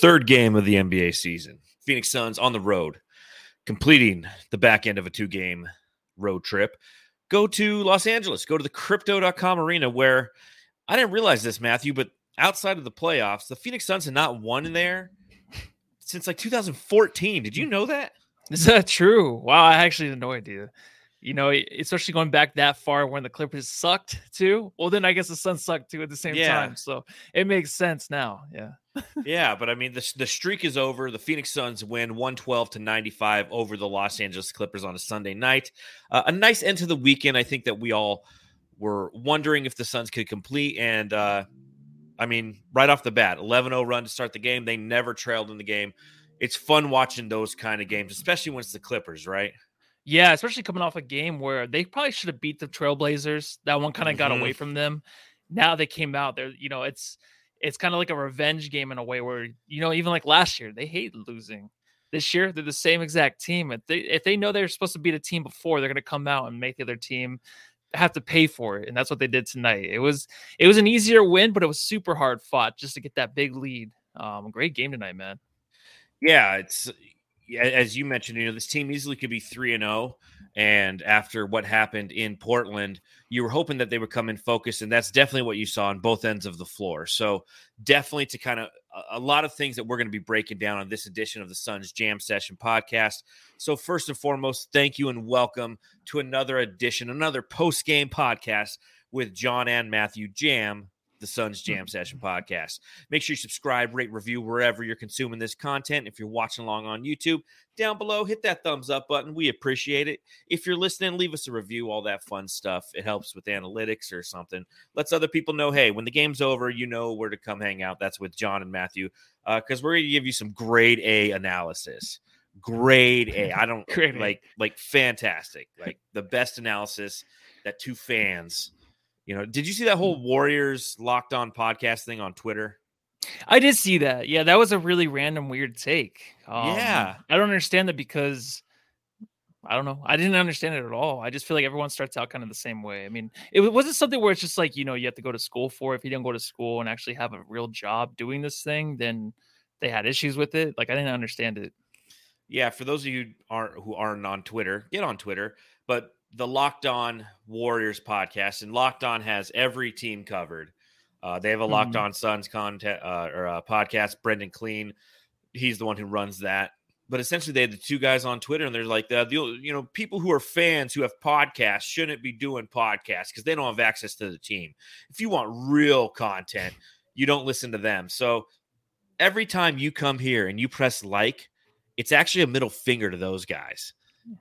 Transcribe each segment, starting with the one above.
third game of the NBA season. Phoenix Suns on the road, completing the back end of a two game road trip. Go to Los Angeles, go to the crypto.com arena where I didn't realize this, Matthew, but outside of the playoffs, the Phoenix Suns had not won there since like 2014. Did you know that? Is that true? Wow, I actually had no idea. You know, especially going back that far when the Clippers sucked too. Well, then I guess the Suns sucked too at the same yeah. time. So it makes sense now. Yeah. Yeah, but I mean the the streak is over. The Phoenix Suns win 112 to 95 over the Los Angeles Clippers on a Sunday night. Uh, a nice end to the weekend. I think that we all were wondering if the Suns could complete and uh I mean, right off the bat, 11-0 run to start the game. They never trailed in the game. It's fun watching those kind of games, especially when it's the Clippers, right? Yeah, especially coming off a game where they probably should have beat the Trailblazers. That one kind of mm-hmm. got away from them. Now they came out there, you know, it's it's kind of like a revenge game in a way where, you know, even like last year, they hate losing. This year, they're the same exact team. If they if they know they're supposed to beat a team before, they're gonna come out and make the other team have to pay for it. And that's what they did tonight. It was it was an easier win, but it was super hard fought just to get that big lead. Um, great game tonight, man. Yeah, it's as you mentioned, you know, this team easily could be 3 and 0 and after what happened in Portland, you were hoping that they would come in focus and that's definitely what you saw on both ends of the floor. So, definitely to kind of a lot of things that we're going to be breaking down on this edition of the Suns Jam Session podcast. So, first and foremost, thank you and welcome to another edition, another post-game podcast with John and Matthew Jam the Suns Jam Session podcast. Make sure you subscribe, rate, review wherever you're consuming this content. If you're watching along on YouTube, down below, hit that thumbs up button. We appreciate it. If you're listening, leave us a review, all that fun stuff. It helps with analytics or something. Lets other people know, hey, when the game's over, you know where to come hang out. That's with John and Matthew, because uh, we're going to give you some grade A analysis. Grade A. I don't grade like like fantastic, like the best analysis that two fans you know, did you see that whole mm. Warriors locked on podcast thing on Twitter? I did see that. Yeah, that was a really random, weird take. Um, yeah, I don't understand that because I don't know. I didn't understand it at all. I just feel like everyone starts out kind of the same way. I mean, it wasn't something where it's just like you know you have to go to school for. If you don't go to school and actually have a real job doing this thing, then they had issues with it. Like I didn't understand it. Yeah, for those of you who aren't who aren't on Twitter, get on Twitter. But the Locked On Warriors podcast, and Locked On has every team covered. Uh, they have a Locked mm-hmm. On Suns content uh, or uh, podcast. Brendan Clean, he's the one who runs that. But essentially, they had the two guys on Twitter, and they're like, the, the you know, people who are fans who have podcasts shouldn't be doing podcasts because they don't have access to the team. If you want real content, you don't listen to them. So every time you come here and you press like, it's actually a middle finger to those guys.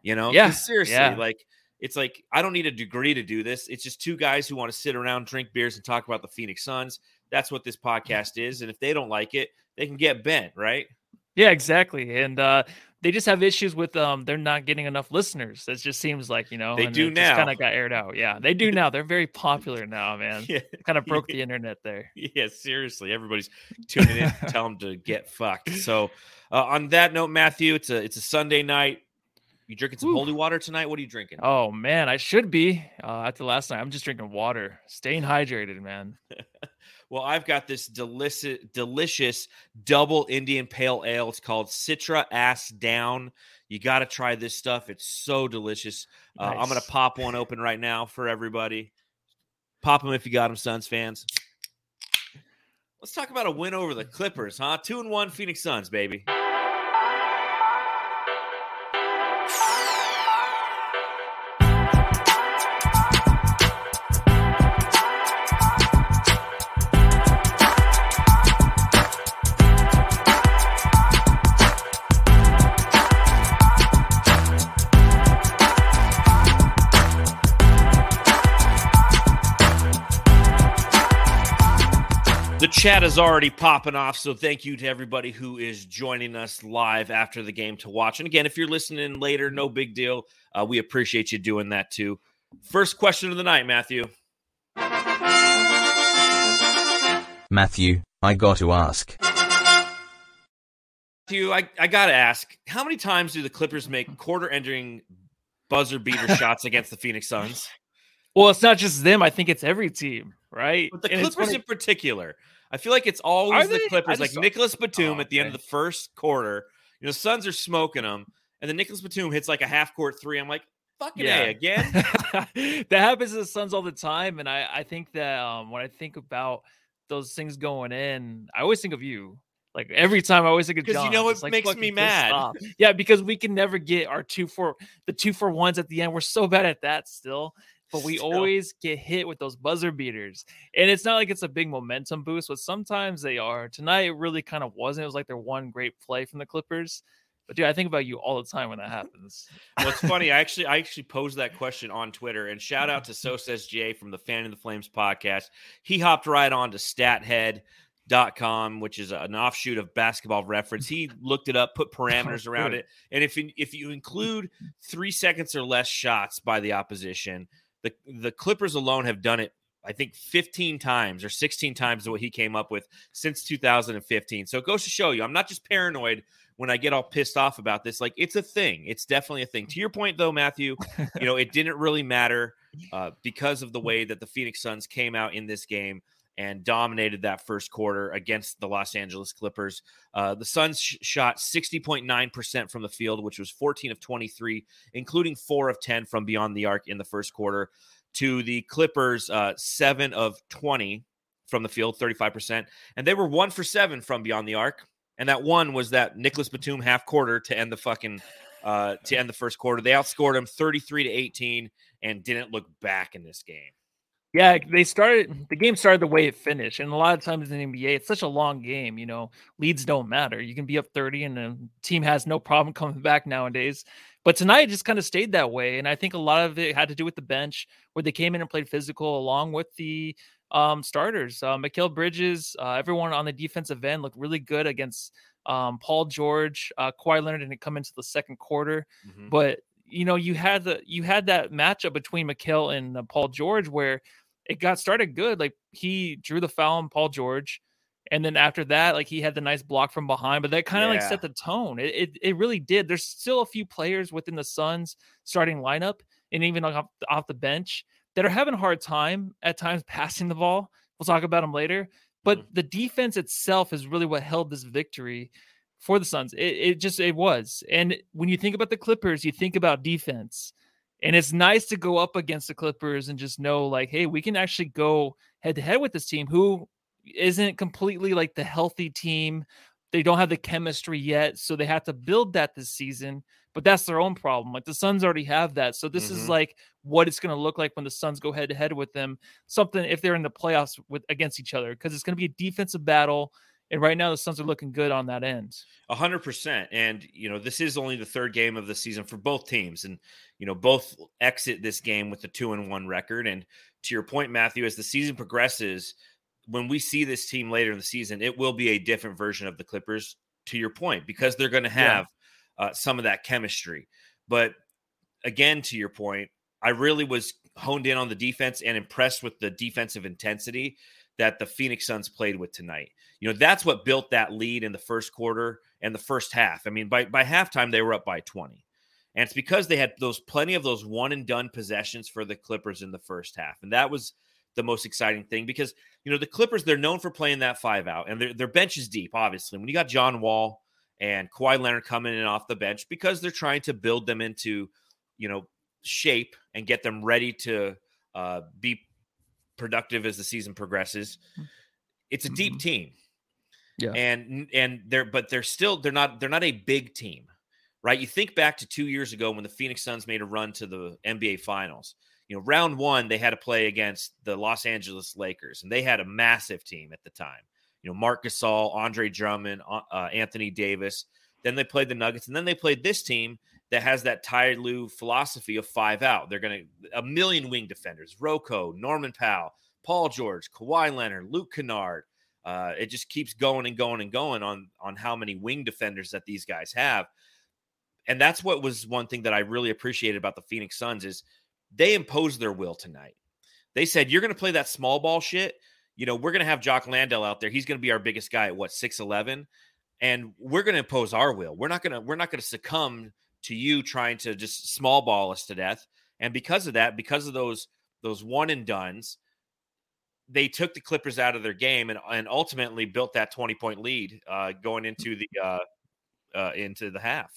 You know, yeah, seriously, yeah. like it's like I don't need a degree to do this. It's just two guys who want to sit around, drink beers, and talk about the Phoenix Suns. That's what this podcast is. And if they don't like it, they can get bent, right? Yeah, exactly. And uh, they just have issues with um they're not getting enough listeners. It just seems like, you know, they do now. Kind of got aired out. Yeah, they do now. They're very popular now, man. Yeah. Kind of broke the internet there. Yeah, seriously. Everybody's tuning in tell them to get fucked. So uh, on that note, Matthew, it's a it's a Sunday night. You drinking some Ooh. holy water tonight? What are you drinking? Oh man, I should be. Uh, after last night, I'm just drinking water, staying hydrated, man. well, I've got this delicious, delicious double Indian Pale Ale. It's called Citra Ass Down. You got to try this stuff. It's so delicious. Nice. Uh, I'm gonna pop one open right now for everybody. Pop them if you got them, Suns fans. Let's talk about a win over the Clippers, huh? Two and one Phoenix Suns, baby. Chat is already popping off. So thank you to everybody who is joining us live after the game to watch. And again, if you're listening later, no big deal. Uh, we appreciate you doing that too. First question of the night, Matthew. Matthew, I got to ask. Matthew, I, I got to ask how many times do the Clippers make quarter ending buzzer beater shots against the Phoenix Suns? Well, it's not just them. I think it's every team, right? But the and Clippers in particular. I feel like it's always Are the they? Clippers, like saw- Nicolas Batum Oh, at the end of the first quarter. You know, Suns are smoking them, and then Nicolas Batum hits like a half court three. I'm like, fucking Yeah. a again. that happens to the Suns all the time, and I I think that um when I think about those things going in, I always think of you. Like every time, I always think of 'Cause you John. know what like, makes me mad? off. Yeah, because we can never get our two for the two for ones at the end. We're so bad at that still. But we Still. always get hit with those buzzer beaters. And it's not like it's a big momentum boost, but sometimes they are. Tonight it really kind of wasn't. It was like their one great play from the Clippers. But dude, I think about you all the time when that happens. Well, funny. I actually, I actually posed that question on Twitter, and shout out to So Says Jay from the Fan of the Flames podcast. He hopped right on to StatHead.com, which is an offshoot of Basketball Reference. He looked it up, put oh, parameters around it, and if you, if you include three seconds or less shots by the opposition, the the Clippers alone have done it. I think 15 times or 16 times is what he came up with since 2015. So it goes to show you, I'm not just paranoid when I get all pissed off about this. Like it's a thing. It's definitely a thing. To your point, though, Matthew, you know, it didn't really matter uh, because of the way that the Phoenix Suns came out in this game and dominated that first quarter against the Los Angeles Clippers. Uh, the Suns sh- shot 60.9% from the field, which was 14 of 23, including four of 10 from beyond the arc in the first quarter, to the Clippers, uh, seven of 20 from the field, 35%. And they were one for seven from beyond the arc. And that one was that Nicolas Batum half quarter to end the fucking uh to end the first quarter. They outscored him 33 to 18 and didn't look back in this game. Yeah, they started the game started the way it finished. And a lot of times in the NBA, it's such a long game, you know, leads don't matter. You can be up 30 and the team has no problem coming back nowadays. But tonight it just kind of stayed that way. And I think a lot of it had to do with the bench where they came in and played physical along with the um, starters. Uh, Mikal Bridges, uh, everyone on the defensive end looked really good against um, Paul George. Uh, Kawhi Leonard didn't come into the second quarter Mhm. but you know you had the you had that matchup between Mikal and uh, Paul George where it got started good like he drew the foul on Paul George and then after that like he had the nice block from behind but that kind of like set the tone. It, it it really did. There's still a few players within the Suns starting lineup and even like off, off the bench that are having a hard time at times passing the ball. We'll talk about them later but the defense itself is really what held this victory for the Suns. It, it just it was. And when you think about the Clippers, you think about defense. And it's nice to go up against the Clippers and just know like, hey, we can actually go head to head with this team who isn't completely like the healthy team. They don't have the chemistry yet, so they have to build that this season. But that's their own problem. Like the Suns already have that. So this Mhm. is like what it's going to look like when the Suns go head to head with them. Something if they're in the playoffs with against each other because it's going to be a defensive battle. And right now the Suns are looking good on that end. A hundred percent. And you know, this is only the third game of the season for both teams. And you know, both exit this game with a two and one record. And to your point, Matthew, as the season progresses, when we see this team later in the season, it will be a different version of the Clippers, to your point, because they're going to Yeah. have uh, some of that chemistry. But again, to your point, I really was honed in on the defense and impressed with the defensive intensity that the Phoenix Suns played with tonight. You know, that's what built that lead in the first quarter and the first half. I mean, by by halftime they were up by 20. And it's because they had those plenty of those one and done possessions for the Clippers in the first half. And that was the most exciting thing because, you know, the Clippers, they're known for playing that five out and their, their bench is deep, obviously. When you got John Wall and Kawhi Leonard coming in off the bench because they're trying to build them into, you know, shape and get them ready to uh, be productive as the season progresses. It's a deep team. Yeah. And and they're but they're still they're not they're not a big team. Right? You think back to 2 years ago when the Phoenix Suns made a run to the NBA finals. You know, round 1 they had to play against the Los Angeles Lakers and they had a massive team at the time. You know, Marc Gasol, Andre Drummond, uh, uh, Anthony Davis. Then they played the Nuggets and then they played this team that has that Ty Lue philosophy of five out. They're going to a million wing defenders, RoCo, Norman Powell, Paul George, Kawhi Leonard, Luke Kennard. Uh, it just keeps going and going and going on on how many wing defenders that these guys have. And that's what was one thing that I really appreciated about the Phoenix Suns is they imposed their will tonight. They said, You're going to play that small ball shit. You know, we're going to have Jock Landale out there. He's going to be our biggest guy at what, 6'11? And we're going to impose our will. We're not going to, we're not going to succumb to you trying to just small ball us to death. And because of that, because of those, those one and duns, they took the Clippers out of their game and, and ultimately built that 20 point lead uh, going into the uh, uh, into the half.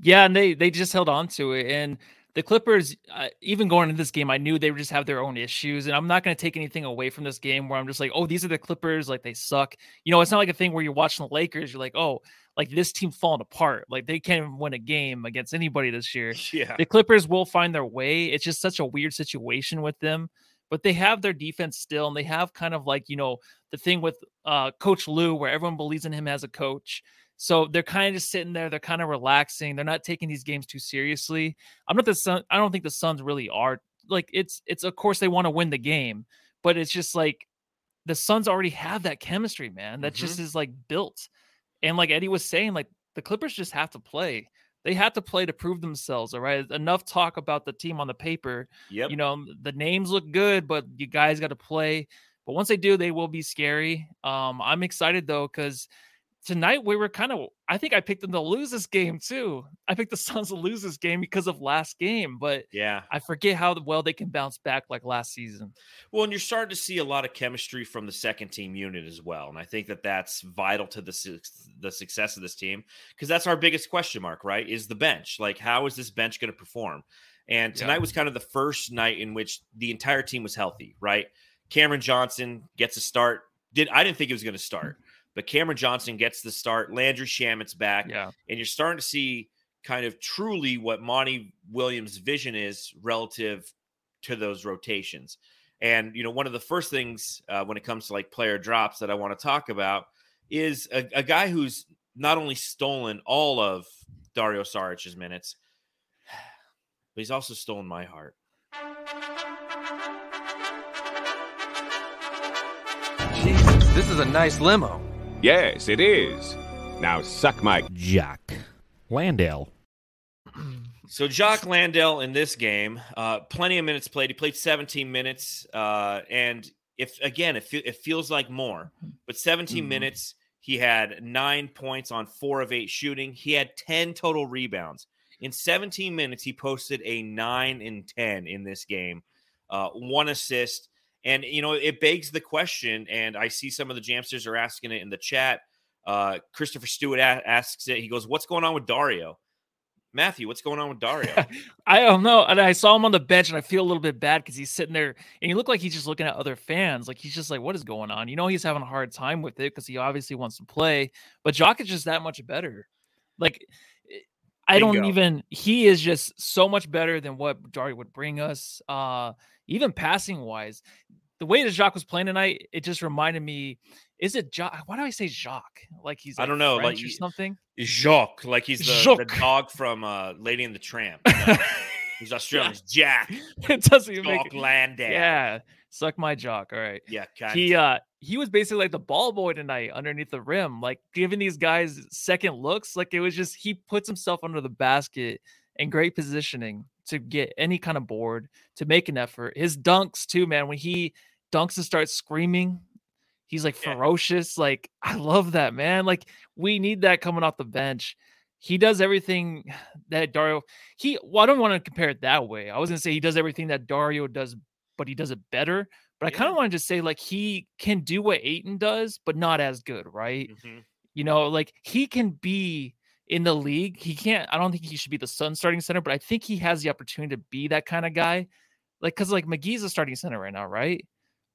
Yeah, and they they just held on to it. And the Clippers, uh, even going into this game, I knew they would just have their own issues. And I'm not going to take anything away from this game where I'm just like, oh, these are the Clippers, like they suck. You know, it's not like a thing where you're watching the Lakers, you're like, oh, like this team falling apart. Like they can't even win a game against anybody this year. Yeah. The Clippers will find their way. It's just such a weird situation with them. But they have their defense still, and they have kind of like, you know, the thing with uh, Coach Lue, where everyone believes in him as a coach. So they're kind of just sitting there. They're kind of relaxing. They're not taking these games too seriously. I'm not the Sun. I don't think the Suns really are. Like it's it's of course they want to win the game, but it's just like the Suns already have that chemistry, man. That mm-hmm. just is like built. And like Eddie was saying, like the Clippers just have to play. They have to play to prove themselves. All right. Enough talk about the team on the paper. Yep. You know, the names look good, but you guys got to play. But once they do, they will be scary. Um, I'm excited though, because tonight we were kind of I think I picked them to lose this game too. I picked the Suns to lose this game because of last game, but yeah, I forget how well they can bounce back like last season. Well, and you're starting to see a lot of chemistry from the second team unit as well, and I think that that's vital to the the success of this team because that's our biggest question mark, right? Is the bench like how is this bench going to perform? And tonight yeah. was kind of the first night in which the entire team was healthy, right? Cameron Johnson gets a start. Did I didn't think he was going to start. But Cameron Johnson gets the start. Landry Shamet's back. Yeah. And you're starting to see kind of truly what Monty Williams' vision is relative to those rotations. And, you know, one of the first things uh, when it comes to like player drops that I want to talk about is a, a guy who's not only stolen all of Dario Saric's minutes, but he's also stolen my heart. Jesus, this is a nice limo. Yes, it is. Now suck my Jock Landale. So Jock Landale in this game, uh, plenty of minutes played. He played 17 minutes, uh, and if again, it, fe- it feels like more, but 17 mm-hmm. minutes. He had nine points on four of eight shooting. He had 10 total rebounds. In 17 minutes, he posted a nine and 10 in this game, uh, one assist. And you know, it begs the question, and I see some of the Jamsters are asking it in the chat. Uh, Christopher Stewart a- asks it. He goes, "What's going on with Dario?" Matthew, what's going on with Dario? I don't know. And I saw him on the bench, and I feel a little bit bad because he's sitting there, and he looked like he's just looking at other fans. Like he's just like, "What is going on?" You know, he's having a hard time with it because he obviously wants to play. But Jock is just that much better. Like eh, I Bingo. don't even. He is just so much better than what Dario would bring us. Uh, even passing wise the way that Jacques was playing tonight, it just reminded me. Is it Jacques? Why do I say Jacques? Like he's like I don't know, French like or something. Jacques, like he's the, the dog from uh, Lady and the Tramp. he's Australian. Yeah. Jack. it doesn't even make Landale. Yeah, suck my jock. All right. Yeah. He uh he was basically like the ball boy tonight underneath the rim, like giving these guys second looks. Like it was just he puts himself under the basket and great positioning to get any kind of board to make an effort. His dunks too, man. When he dunks and starts screaming. He's like yeah. ferocious. Like, I love that, man. Like, we need that coming off the bench. He does everything that Dario, he, well, I don't want to compare it that way. I was going to say he does everything that Dario does, but he does it better. But yeah. I kind of want to just say, like, he can do what Ayton does, but not as good, right? Mm-hmm. You know, like, he can be in the league. He can't, I don't think he should be the Sun starting center, but I think he has the opportunity to be that kind of guy. Like, cause like McGee's a starting center right now, right?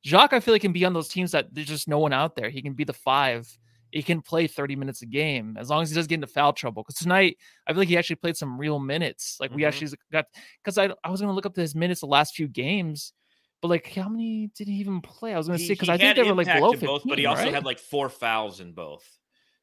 Jacques, I feel like can be on those teams that there's just no one out there. He can be the five. He can play 30 minutes a game as long as he doesn't get into foul trouble. Because tonight, I feel like he actually played some real minutes. Like mm-hmm. we actually got because I I was gonna look up his minutes the last few games, but like how many did he even play? I was gonna say because I think they were like below 15, both, but he also right? had like four fouls in both.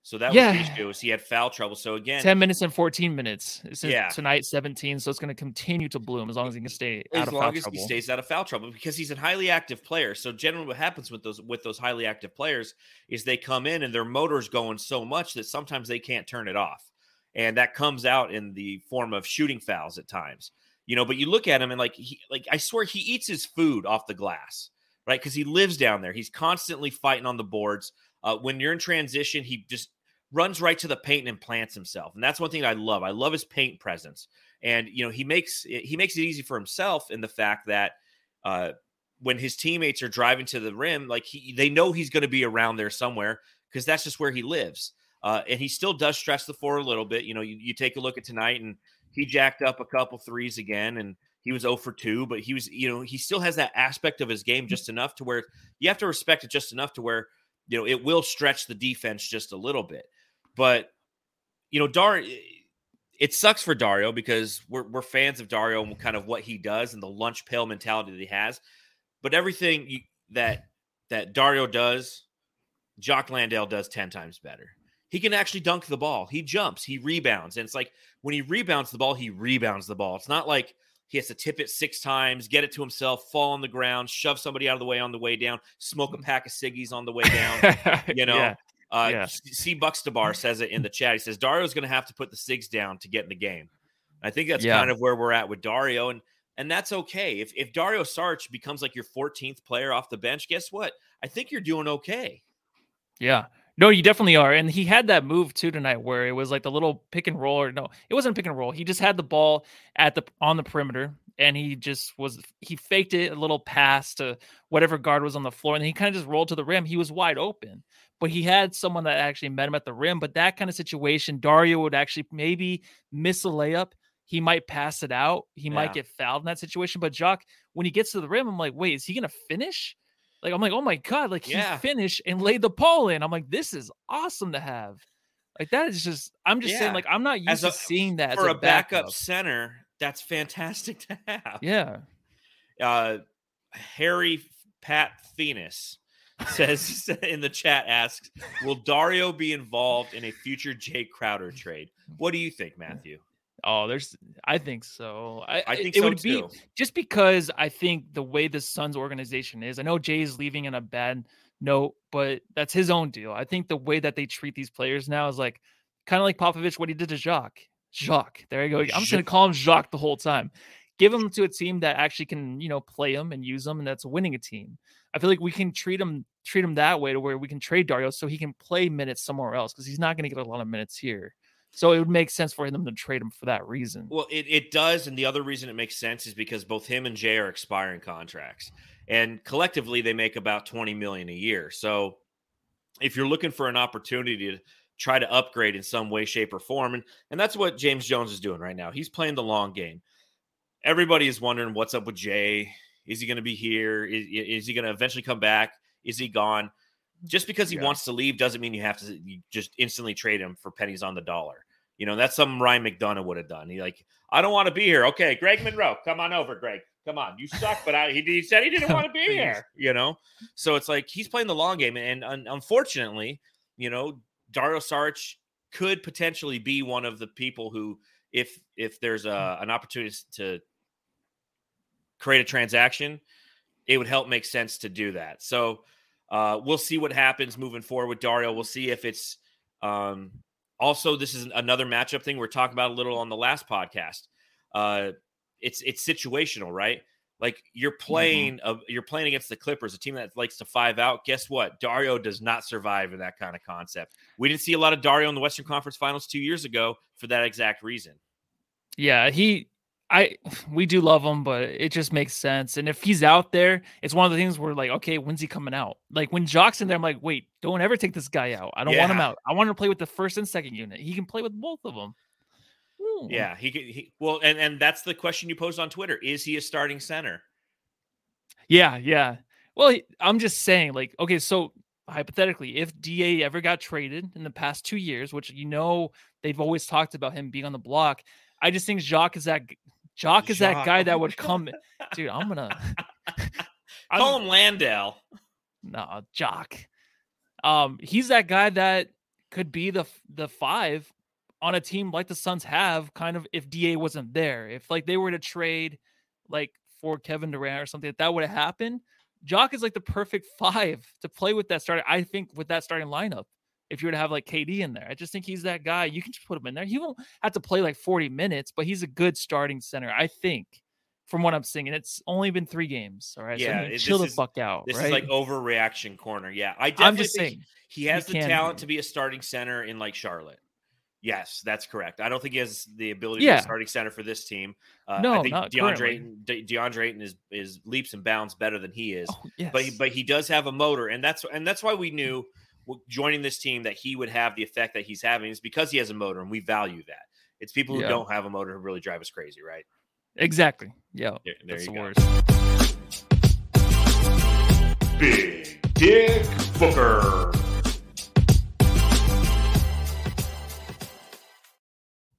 So that yeah. was the issue. he had foul trouble. So again, 10 minutes and 14 minutes. yeah. Tonight, 17. So it's going to continue to bloom as long as he can stay as out of foul trouble. As long as he stays out of foul trouble because he's a highly active player. So generally what happens with those with those highly active players is they come in and their motor's going so much that sometimes they can't turn it off. And that comes out in the form of shooting fouls at times. You know, but you look at him and like he like I swear he eats his food off the glass, right? Because he lives down there. He's constantly fighting on the boards. Uh, when you're in transition, he just runs right to the paint and plants himself. And that's one thing I love. I love his paint presence. And you know, he makes he makes it easy for himself in the fact that uh when his teammates are driving to the rim, like he, they know he's going to be around there somewhere because that's just where he lives. Uh, and he still does stretch the floor a little bit. You know, you, you take a look at tonight, and he jacked up a couple threes again, and he was 0 for 2, but he was, you know, he still has that aspect of his game just enough to where you have to respect it just enough to where, you know, it will stretch the defense just a little bit. But, you know, Dar, it sucks for Dario because we're, we're fans of Dario and kind of what he does and the lunch pail mentality that he has. But everything you, that that Dario does, Jock Landale does 10 times better. He can actually dunk the ball. He jumps, he rebounds. And it's like when he rebounds the ball, he rebounds the ball. It's not like he has to tip it six times, get it to himself, fall on the ground, shove somebody out of the way on the way down, smoke a pack of ciggies on the way down. you know, Yeah. uh, Yeah. C Buxtabar says it in the chat. He says Dario's going to have to put the SIGs down to get in the game. I think that's Yeah. kind of where we're at with Dario, and and that's okay. If if Dario Saric becomes like your 14th player off the bench, guess what? I think you're doing okay. Yeah. No, you definitely are. And he had that move too tonight where it was like the little pick and roll or no, it wasn't a pick and roll. He just had the ball at the on the perimeter and he just was he faked it a little pass to whatever guard was on the floor and he kind of just rolled to the rim. He was wide open. But he had someone that actually met him at the rim. But that kind of situation, Dario would actually maybe miss a layup. He might pass it out. He Yeah. might get fouled in that situation. But Jock, when he gets to the rim, I'm like, wait, is he gonna finish? Like I'm like, oh my god, like Yeah. he finished and laid the pole in. I'm like, this is awesome to have. Like that is just. I'm just Yeah. saying, like I'm not used As to seeing that For as a backup center, that's fantastic to have. Yeah, Uh, Harry Pat Venus says in the chat asks, "Will Dario be involved in a future Jae Crowder trade?" What do you think, Matthew? Oh, there's. I think so. I, I think it so would too. be just because I think the way the Suns organization is. I know Jae is leaving in a bad note, but that's his own deal. I think the way that they treat these players now is like kind of like Popovich, what he did to Jacques. Jacques. There you go. I'm just gonna call him Jacques the whole time. Give him to a team that actually can, you know, play him and use him, and that's winning a team. I feel like we can treat him treat him that way to where we can trade Dario so he can play minutes somewhere else because he's not going to get a lot of minutes here. So it would make sense for them to trade him for that reason. Well, it, it does, and the other reason it makes sense is because both him and Jae are expiring contracts, and collectively they make about twenty million a year. So, if you're looking for an opportunity to try to upgrade in some way, shape, or form, and and that's what James Jones is doing right now. He's playing the long game. Everybody is wondering what's up with Jae. Is he going to be here? Is, is he going to eventually come back? Is he gone? Just because he Yeah. wants to leave doesn't mean you have to you just instantly trade him for pennies on the dollar. You know, that's something Ryan McDonough would have done. He like, I don't want to be here. Okay, Greg Monroe, come on over, Greg. Come on, you suck, but I, he, he said he didn't want to be here. You know, so it's like he's playing the long game, and, un- unfortunately, you know, Dario Saric could potentially be one of the people who, if if there's a, mm. an opportunity to create a transaction, it would help make sense to do that. So uh, we'll see what happens moving forward with Dario. We'll see if it's um, also this is another matchup thing we're talking about a little on the last podcast. Uh, it's it's situational, right? Like you're playing, uh, you're playing against the Clippers, a team that likes to five out. Guess what? Dario does not survive in that kind of concept. We didn't see a lot of Dario in the Western Conference Finals two years ago for that exact reason. Yeah, he I we do love him, but it just makes sense. And if he's out there, it's one of the things where like, okay, when's he coming out? Like when Jock's in there, I'm like, wait, don't ever take this guy out. I don't want him out. I want him to play with the first and second unit. He can play with both of them. Ooh. Hmm. Yeah, he could. He, well, and and that's the question you posed on Twitter: Is he a starting center? Yeah, yeah. Well, I'm just saying, like, okay, so hypothetically, if DA ever got traded in the past two years, which you know they've always talked about him being on the block, I just think Jock is that Jock is that guy that would come. Dude, I'm gonna I'm- Call him Landale. no Jock. Um, he's that guy that could be the the five on a team like the Suns have, kind of if Da wasn't there. If like they were to trade like for Kevin Durant or something, if that would have happened, Jock is like the perfect five to play with that starting. I think with that starting lineup. If you were to have like KD in there, I just think he's that guy. You can just put him in there. He won't have to play like 40 minutes, but he's a good starting center. I think, from what I'm seeing, and it's only been three games. All right, Yeah, so chill the is- fuck out. This right? is like overreaction corner. Yeah, I definitely I'm just think saying. he has the talent be. to be a starting center in like Charlotte. Yes, that's correct. I don't think he has the ability to Yeah. be starting center for this team. Uh, No, I think not DeAndre. Ayton, De- DeAndre Ayton is is leaps and bounds better than he is. Oh, yes. But he, but he does have a motor, and that's and that's why we knew w- joining this team that he would have the effect that he's having is because he has a motor, and we value that. It's people who Yeah. don't have a motor who really drive us crazy, right? exactly. Yeah. There, there That's you the go. Big Dick Booker.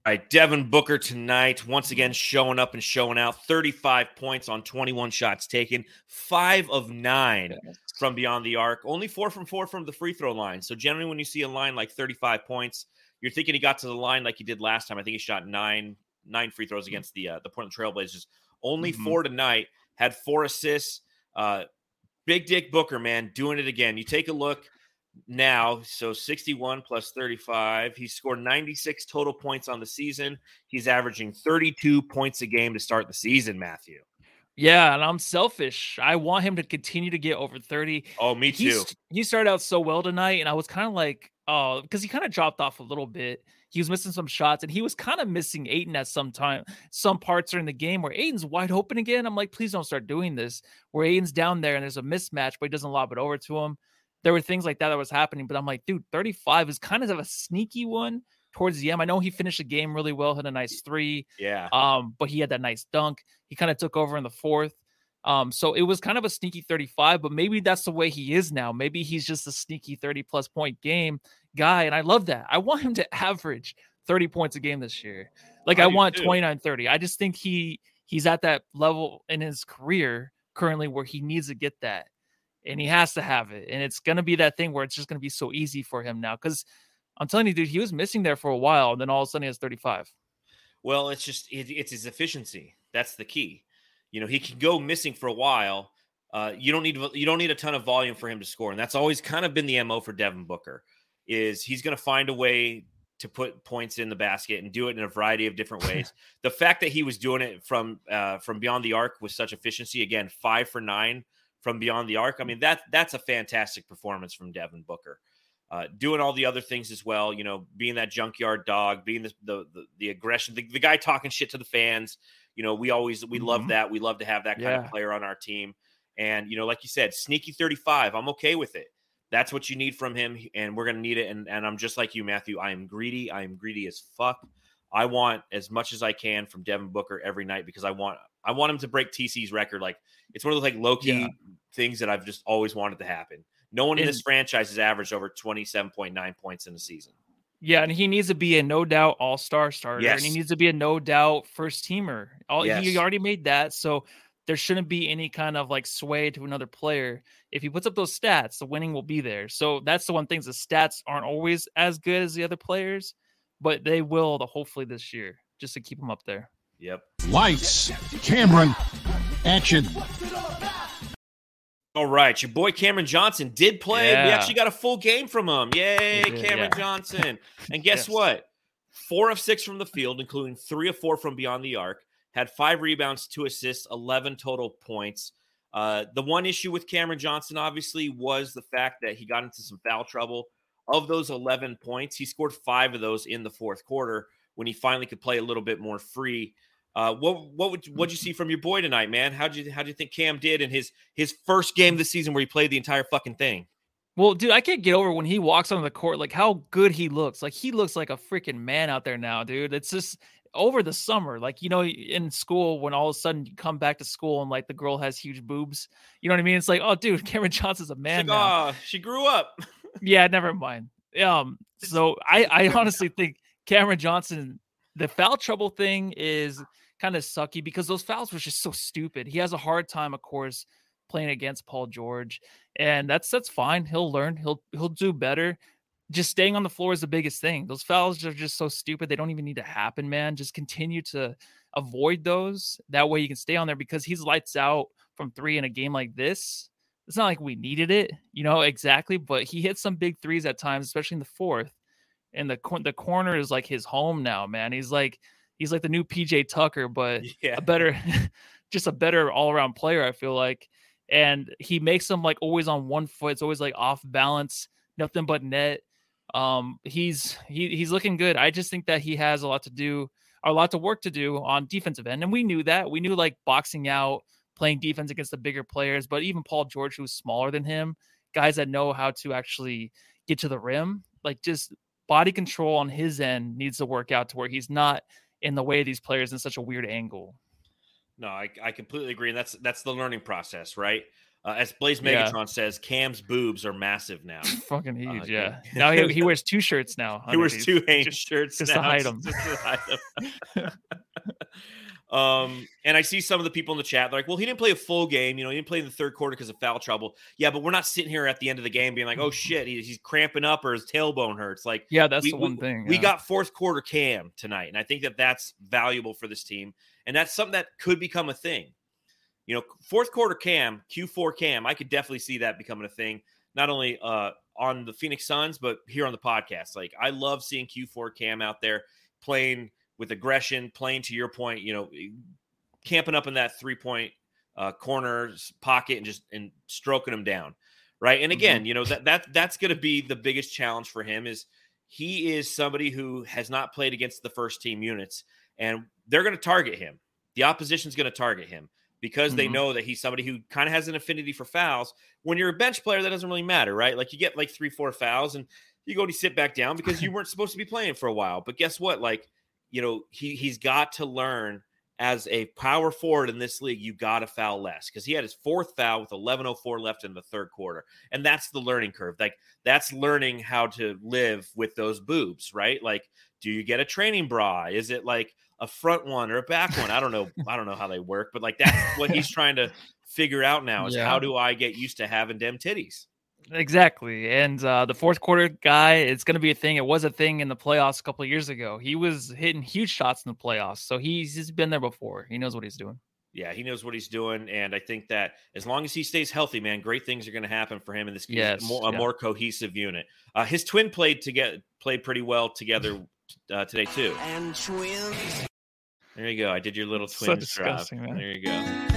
All right, Devin Booker tonight, once again showing up and showing out. 35 points on 21 shots taken, five of nine from beyond the arc, only four from four from the free throw line. So, generally, when you see a line like 35 points, you're thinking he got to the line like he did last time. I think he shot nine nine free throws against the uh, the Portland Trailblazers. Only Mhm. four tonight, had four assists. Uh, Big Dick Booker, man, doing it again. You take a look now. So 61 plus 35. He scored 96 total points on the season. He's averaging 32 points a game to start the season, Matthew. Yeah, and I'm selfish. I want him to continue to get over 30. Oh, me too. st- he started out so well tonight, and I was kind of like, oh, because he kind of dropped off a little bit. He was missing some shots, and he was kind of missing Ayton at some time, some parts during the game where Ayton's wide open again. I'm like, please don't start doing this. Where Ayton's down there and there's a mismatch, but he doesn't lob it over to him. There were things like that that was happening, but I'm like, dude, 35 is kind of a sneaky one towards the end. I know he finished the game really well, had a nice three. Yeah. Um, but he had that nice dunk. He kind of took over in the fourth. Um, so it was kind of a sneaky 35, but maybe that's the way he is now. Maybe he's just a sneaky 30 plus point game guy. And I love that. I want him to average 30 points a game this year. Like I I, want too. 29, 30. I just think he he's at that level in his career currently where he needs to get that. And he has to have it. And it's gonna be that thing where it's just gonna be so easy for him now. Cause I'm telling you, dude, he was missing there for a while, and then all of a sudden he has 35. Well, it's just it, it's his efficiency. That's the key. You know, he can go missing for a while. Uh, you don't need you don't need a ton of volume for him to score, and that's always kind of been the mo for Devin Booker. Is he's going to find a way to put points in the basket and do it in a variety of different ways. the fact that he was doing it from uh, from beyond the arc with such efficiency, again, five for nine from beyond the arc. I mean that that's a fantastic performance from Devin Booker. Uh, doing all the other things as well, you know, being that junkyard dog, being the the the, the aggression, the, the guy talking shit to the fans. You know, we always we love Mhm. that. We love to have that kind Yeah. of player on our team. And you know, like you said, sneaky 35. I'm okay with it. That's what you need from him, and we're gonna need it. And and I'm just like you, Matthew. I am greedy. I am greedy as fuck. I want as much as I can from Devin Booker every night because I want I want him to break TC's record. Like it's one of those like low key Yeah. things that I've just always wanted to happen. No one in this franchise has averaged over 27.9 points in a season. Yeah, and he needs to be a no doubt all star starter, and Yes. he needs to be a no doubt first teamer. All Yes. he already made that, so there shouldn't be any kind of like sway to another player. If he puts up those stats, the winning will be there. So that's the one thing: the stats aren't always as good as the other players, but they will. The hopefully this year, just to keep him up there. Yep. Lights, Cameron, action. All right, your boy Cameron Johnson did play. We actually got a full game from him. Yay, Cameron yeah. Johnson. And guess Yes. what? Four of six from the field, including three of four from beyond the arc. Had five rebounds, two assists, 11 total points. Uh, the one issue with Cameron Johnson, obviously, was the fact that he got into some foul trouble. Of those 11 points, he scored five of those in the fourth quarter when he finally could play a little bit more free. Uh, what what would what'd you see from your boy tonight, man? How'd you how'd you think Cam did in his his first game this season where he played the entire fucking thing? Well, dude, I can't get over when he walks onto the court, like how good he looks. Like he looks like a freaking man out there now, dude. It's just over the summer, like you know, in school when all of a sudden you come back to school and like the girl has huge boobs. You know what I mean? It's like, oh, dude, Cameron Johnson's a man like, now. "Ah, she grew up. Yeah, never mind. Um, so I I honestly think Cameron Johnson, the foul trouble thing is kind of sucky because those fouls were just so stupid. He has a hard time, of course, playing against Paul George, and that's that's fine. He'll learn. He'll he'll do better. Just staying on the floor is the biggest thing. Those fouls are just so stupid. They don't even need to happen, man. Just continue to avoid those. That way you can stay on there because he's lights out from three in a game like this. It's not like we needed it, you know, exactly, but he hit some big threes at times, especially in the fourth. And the the corner is like his home now, man. He's like he's like the new PJ Tucker, but Yeah. a better just a better all-around player, I feel like. And he makes them like always on one foot. It's always like off balance, nothing but net. Um, he's he he's looking good. I just think that he has a lot to do, a lot to work to do on defensive end, and we knew that. We knew like boxing out, playing defense against the bigger players, but even Paul George, who's smaller than him, guys that know how to actually get to the rim, like just body control on his end needs to work out to where he's not in the way of these players in such a weird angle. No, I, I completely agree. And that's that's the learning process, right? Uh, as Blaze Yeah. Megatron says, Cam's boobs are massive now. Fucking huge, Uh, yeah. yeah. Now he, he wears two shirts now. He wears two Hanes shirts just to hide just- 'em. just to hide 'em. Um, and I see some of the people in the chat. They're like, "Well, he didn't play a full game. You know, he didn't play in the third quarter because of foul trouble." Yeah, but we're not sitting here at the end of the game being like, "Oh shit, he, he's cramping up or his tailbone hurts." Like, Yeah, that's we, the one we- thing. We got fourth quarter Cam tonight, and I think that that's valuable for this team, and that's something that could become a thing. You know, fourth quarter Cam, Q4 Cam, I could definitely see that becoming a thing. Not only uh, on the Phoenix Suns, but here on the podcast. Like, I love seeing Q4 Cam out there playing with aggression, playing to your point. You know, camping up in that three point uh, corners pocket and just and stroking them down, right? And again, you know that that that's going to be the biggest challenge for him is he is somebody who has not played against the first team units, and they're going to target him. The opposition's going to target him because they Mhm. know that he's somebody who kind of has an affinity for fouls. When you're a bench player, that doesn't really matter, right? Like you get like three, four fouls, and you go you sit back down because you weren't supposed to be playing for a while. But guess what? Like, you know, he he's got to learn as a power forward in this league, you got to foul less because he had his fourth foul with 11:04 left in the third quarter, and that's the learning curve. Like that's learning how to live with those boobs, right? Like, do you get a training bra? Is it like a front one or a back one? I don't know. I don't know how they work, but like that's what he's trying to figure out now is Yeah. how do I get used to having them titties? Exactly. And uh, the fourth quarter guy, it's going to be a thing. It was a thing in the playoffs a couple of years ago. He was hitting huge shots in the playoffs. So he's, he's been there before. He knows what he's doing. Yeah, he knows what he's doing, and I think that as long as he stays healthy, man, great things are going to happen for him in this Yes, more, a more cohesive unit. Uh, his twin played together, played pretty well together uh, today too. And twins. There you go. I did your little So twins drop. disgusting, man. There you go.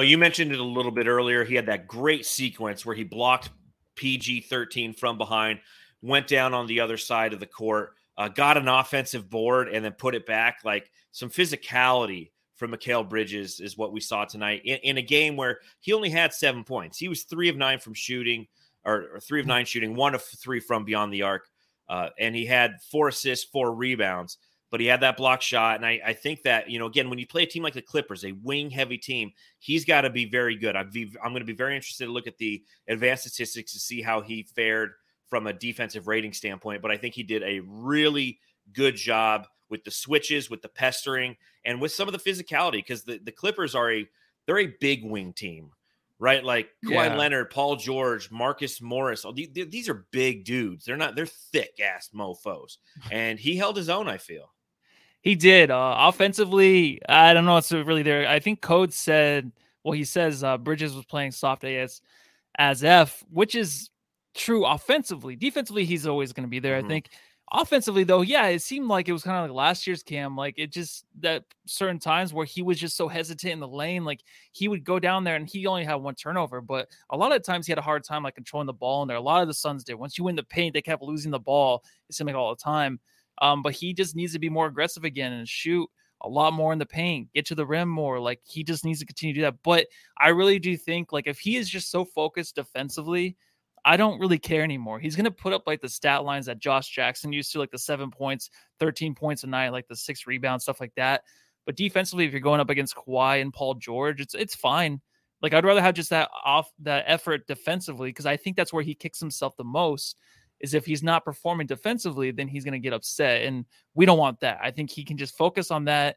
Oh, you mentioned it a little bit earlier. He had that great sequence where he blocked PG 13 from behind, went down on the other side of the court, uh, got an offensive board, and then put it back. Like some physicality from Mikal Bridges is what we saw tonight in, in a game where he only had seven points. He was three of nine from shooting, or, or three of nine shooting, one of three from beyond the arc. Uh, and he had four assists, four rebounds but he had that block shot. And I, I think that, you know, again, when you play a team like the Clippers, a wing heavy team, he's got to be very good. I'm, be, I'm going to be very interested to look at the advanced statistics to see how he fared from a defensive rating standpoint. But I think he did a really good job with the switches, with the pestering, and with some of the physicality because the, the Clippers are a they're a big wing team. Right, like Kawhi Yeah. Leonard, Paul George, Marcus Morris. all the- the- These are big dudes. They're not. They're thick ass mofo's, and he held his own. I feel. He did. Uh, offensively, I don't know what's really there. I think Code said, well, he says uh, Bridges was playing soft AS as F, which is true offensively. Defensively, he's always going to be there. Mhm. I think. Offensively, though, yeah, it seemed like it was kind of like last year's Cam. Like it just that certain times where he was just so hesitant in the lane. Like he would go down there and he only had one turnover, but a lot of times he had a hard time like controlling the ball in there. A lot of the Suns did. Once you win the paint, they kept losing the ball. It seemed like all the time. Um, but he just needs to be more aggressive again and shoot a lot more in the paint, get to the rim more. Like he just needs to continue to do that. But I really do think like if he is just so focused defensively, I don't really care anymore. He's gonna put up like the stat lines that Josh Jackson used to, like the seven points, 13 points a night, like the six rebounds, stuff like that. But defensively, if you're going up against Kawhi and Paul George, it's it's fine. Like I'd rather have just that off that effort defensively because I think that's where he kicks himself the most. Is if he's not performing defensively, then he's going to get upset, and we don't want that. I think he can just focus on that.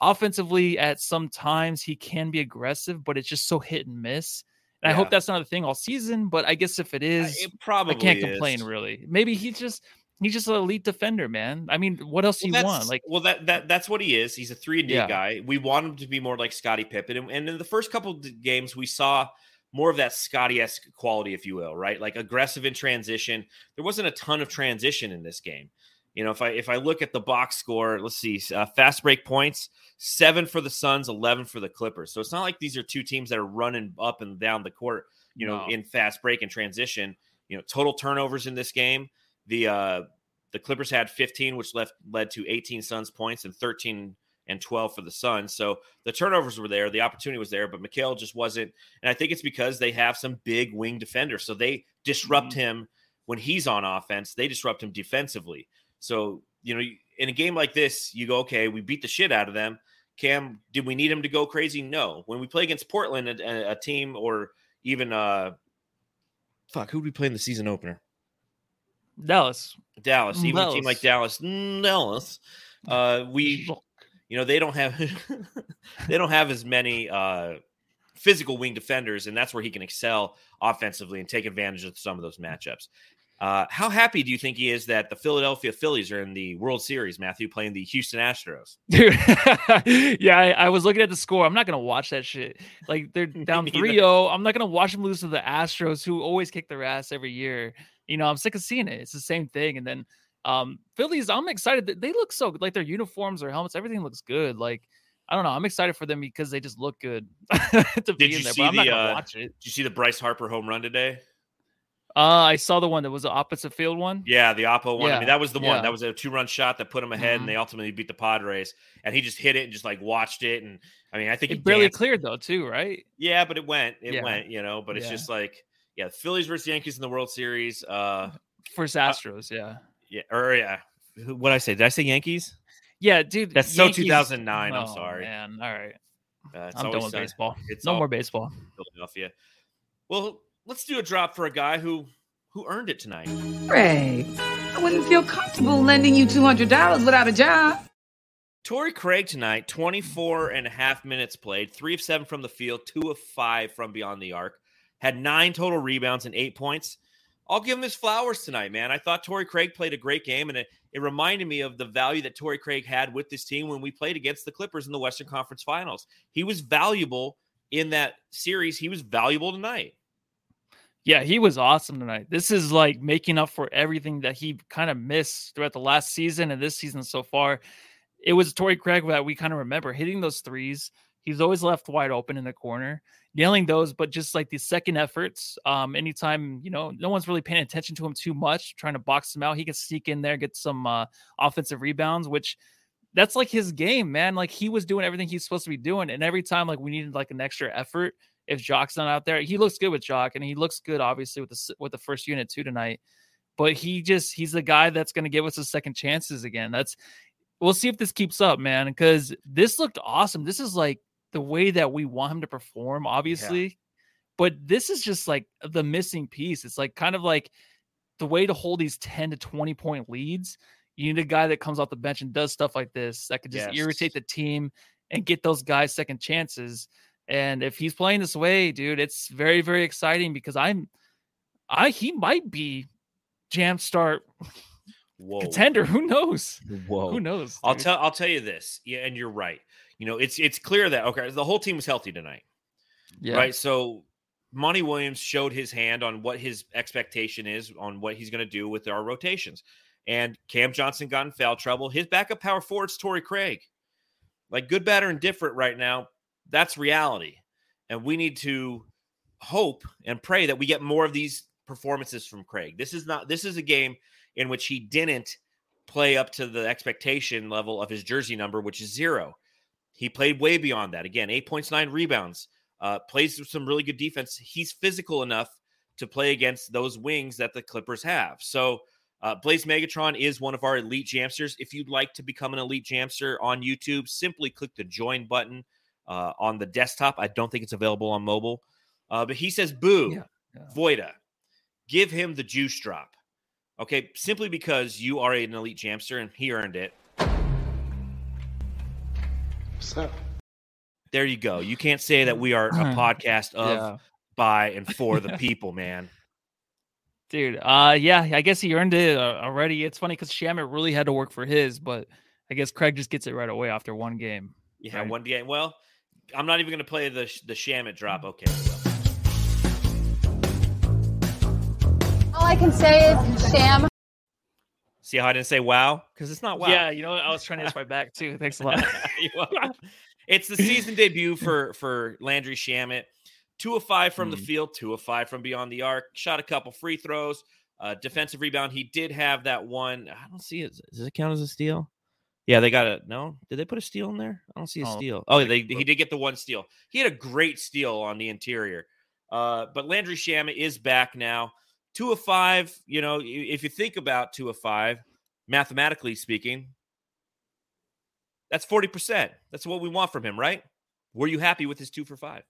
Offensively, at some times he can be aggressive, but it's just so hit and miss. And I hope that's not a thing all season. But I guess if it is, It probably I can't is. complain really. Maybe he's just he's just an elite defender, man. I mean, what else do Well, you want? Like well, that that that's what he is. He's a three and D Yeah. guy. We want him to be more like Scottie Pippen, and, and in the first couple of games, we saw more of that Scotty esque quality, if you will, right? Like aggressive in transition. There wasn't a ton of transition in this game. You know, if I if I look at the box score, let's see, uh, fast break points seven for the Suns, eleven for the Clippers. So it's not like these are two teams that are running up and down the court. You know, No. in fast break and transition. You know, total turnovers in this game. The uh the Clippers had 15, which left led to 18 Suns points and 13 and 12 for the Suns. So the turnovers were there, the opportunity was there, but Mikal just wasn't. And I think it's because they have some big wing defenders. So they disrupt him when he's on offense, they disrupt him defensively. So, you know, in a game like this, you go, okay, we beat the shit out of them. Cam, did we need him to go crazy? No. When we play against Portland, a, a team or even uh fuck, who did we play in the season opener? Dallas. Dallas, even a team like Dallas. Dallas, Dallas. Uh, we, you know, they don't have they don't have as many uh, physical wing defenders, and that's where he can excel offensively and take advantage of some of those matchups. Uh, how happy do you think he is that the Philadelphia Phillies are in the World Series, Matthew, playing the Houston Astros? Dude, yeah, I, I was looking at the score. I'm not gonna watch that shit. Like they're down neither. 3-0. I'm not gonna watch them lose to the Astros, who always kick their ass every year. You know, I'm sick of seeing it. It's the same thing. And then um Phillies, I'm excited that they look so good. like their uniforms, their helmets, everything looks good. Like I don't know. I'm excited for them because they just look good to be you in there. see But I'm not the, gonna uh, watch it. Did you see the Bryce Harper home run today? Uh, I saw the one that was the opposite field one. Yeah, the Oppo one. I mean, that was the one. yeah. That was a two run shot that put him ahead, Mhm. and they ultimately beat the Padres. And he just hit it and just like watched it. And I mean, I think It barely danced. cleared though, too, right? Yeah, but it went. It Yeah. went. You know, but it's Yeah. just like yeah, Phillies versus Yankees in the World Series. Uh, First Astros, yeah. Yeah, or yeah. What I say? Did I say Yankees? Yeah, dude. That's so Yankees- 2009. I'm Oh, sorry. Man, all right. Uh, it's I'm done with sun- baseball. It's No more baseball. Philadelphia. Well, let's do a drop for a guy who who earned it tonight. Craig, I wouldn't feel comfortable lending you $200 without a job. Torrey Craig tonight, 24 and a half minutes played, three of seven from the field, two of five from beyond the arc, had nine total rebounds and eight points. I'll give him his flowers tonight, man. I thought Torrey Craig played a great game, and it, it reminded me of the value that Torrey Craig had with this team when we played against the Clippers in the Western Conference Finals. He was valuable in that series. He was valuable tonight. Yeah, he was awesome tonight. This is like making up for everything that he kind of missed throughout the last season and this season so far. It was Torrey Craig that we kind of remember hitting those threes. He's always left wide open in the corner, nailing those, but just like the second efforts. Um, anytime you know, no one's really paying attention to him too much, trying to box him out, he can sneak in there, get some uh, offensive rebounds, which that's like his game, man. Like he was doing everything he's supposed to be doing, and every time like we needed like an extra effort, if Jock's not out there, he looks good with Jock, and he looks good obviously with the with the first unit too tonight. But he just he's the guy that's going to give us the second chances again. That's we'll see if this keeps up, man, because this looked awesome. This is like the way that we want him to perform, obviously. But this is just like the missing piece. It's like kind of like the way to hold these 10 to 20 point leads. You need a guy that comes off the bench and does stuff like this that could just Yes. irritate the team and get those guys second chances. And if he's playing this way, dude, it's very, very exciting because I'm I he might be jam start Whoa. contender. Who knows? Whoa. Who knows? I'll tell I'll tell you this. Yeah, and you're right. You know, it's it's clear that okay, the whole team was healthy tonight. Yeah. Right. So Monty Williams showed his hand on what his expectation is on what he's going to do with our rotations. And Cam Johnson got in foul trouble. His backup power forward's Torrey Craig. Like good, bad, or indifferent right now, that's reality. And we need to hope and pray that we get more of these performances from Craig. This is not this is a game in which he didn't play up to the expectation level of his jersey number, which is zero. He played way beyond that. Again, eight points, nine rebounds, uh, plays some really good defense. He's physical enough to play against those wings that the Clippers have. So, uh, Blaze Megatron is one of our elite jamsters. If you'd like to become an elite jamster on YouTube, simply click the join button uh, on the desktop. I don't think it's available on mobile. Uh, but he says, Boo, Yeah, yeah. Voida, give him the juice drop. Okay, simply because you are an elite jamster and he earned it. What's up? There you go. You can't say that we are a podcast of, Yeah. by, and for the people, man. Dude, uh, yeah, I guess he earned it uh, already. It's funny because Shamet really had to work for his, but I guess Craig just gets it right away after one game. Yeah, Right. one game. Well, I'm not even going to play the the Shamet drop. Okay, well. All I can say is, Sham, See how I didn't say wow? Because it's not wow. Yeah, you know, what? I was trying to hit my back too. Thanks a lot. it's the season debut for for Landry Shamet. Two of five from mm. the field, two of five from beyond the arc. Shot a couple free throws, uh, defensive rebound. He did have that one. I don't see it. Does it count as a steal? Yeah, they got a no. Did they put a steal in there? I don't see a oh, steal. Oh, they he did get the one steal. He had a great steal on the interior. Uh, but Landry Shamet is back now. Two of five. You know, if you think about two of five, mathematically speaking, that's forty percent. That's what we want from him, right? Were you happy with his two for five?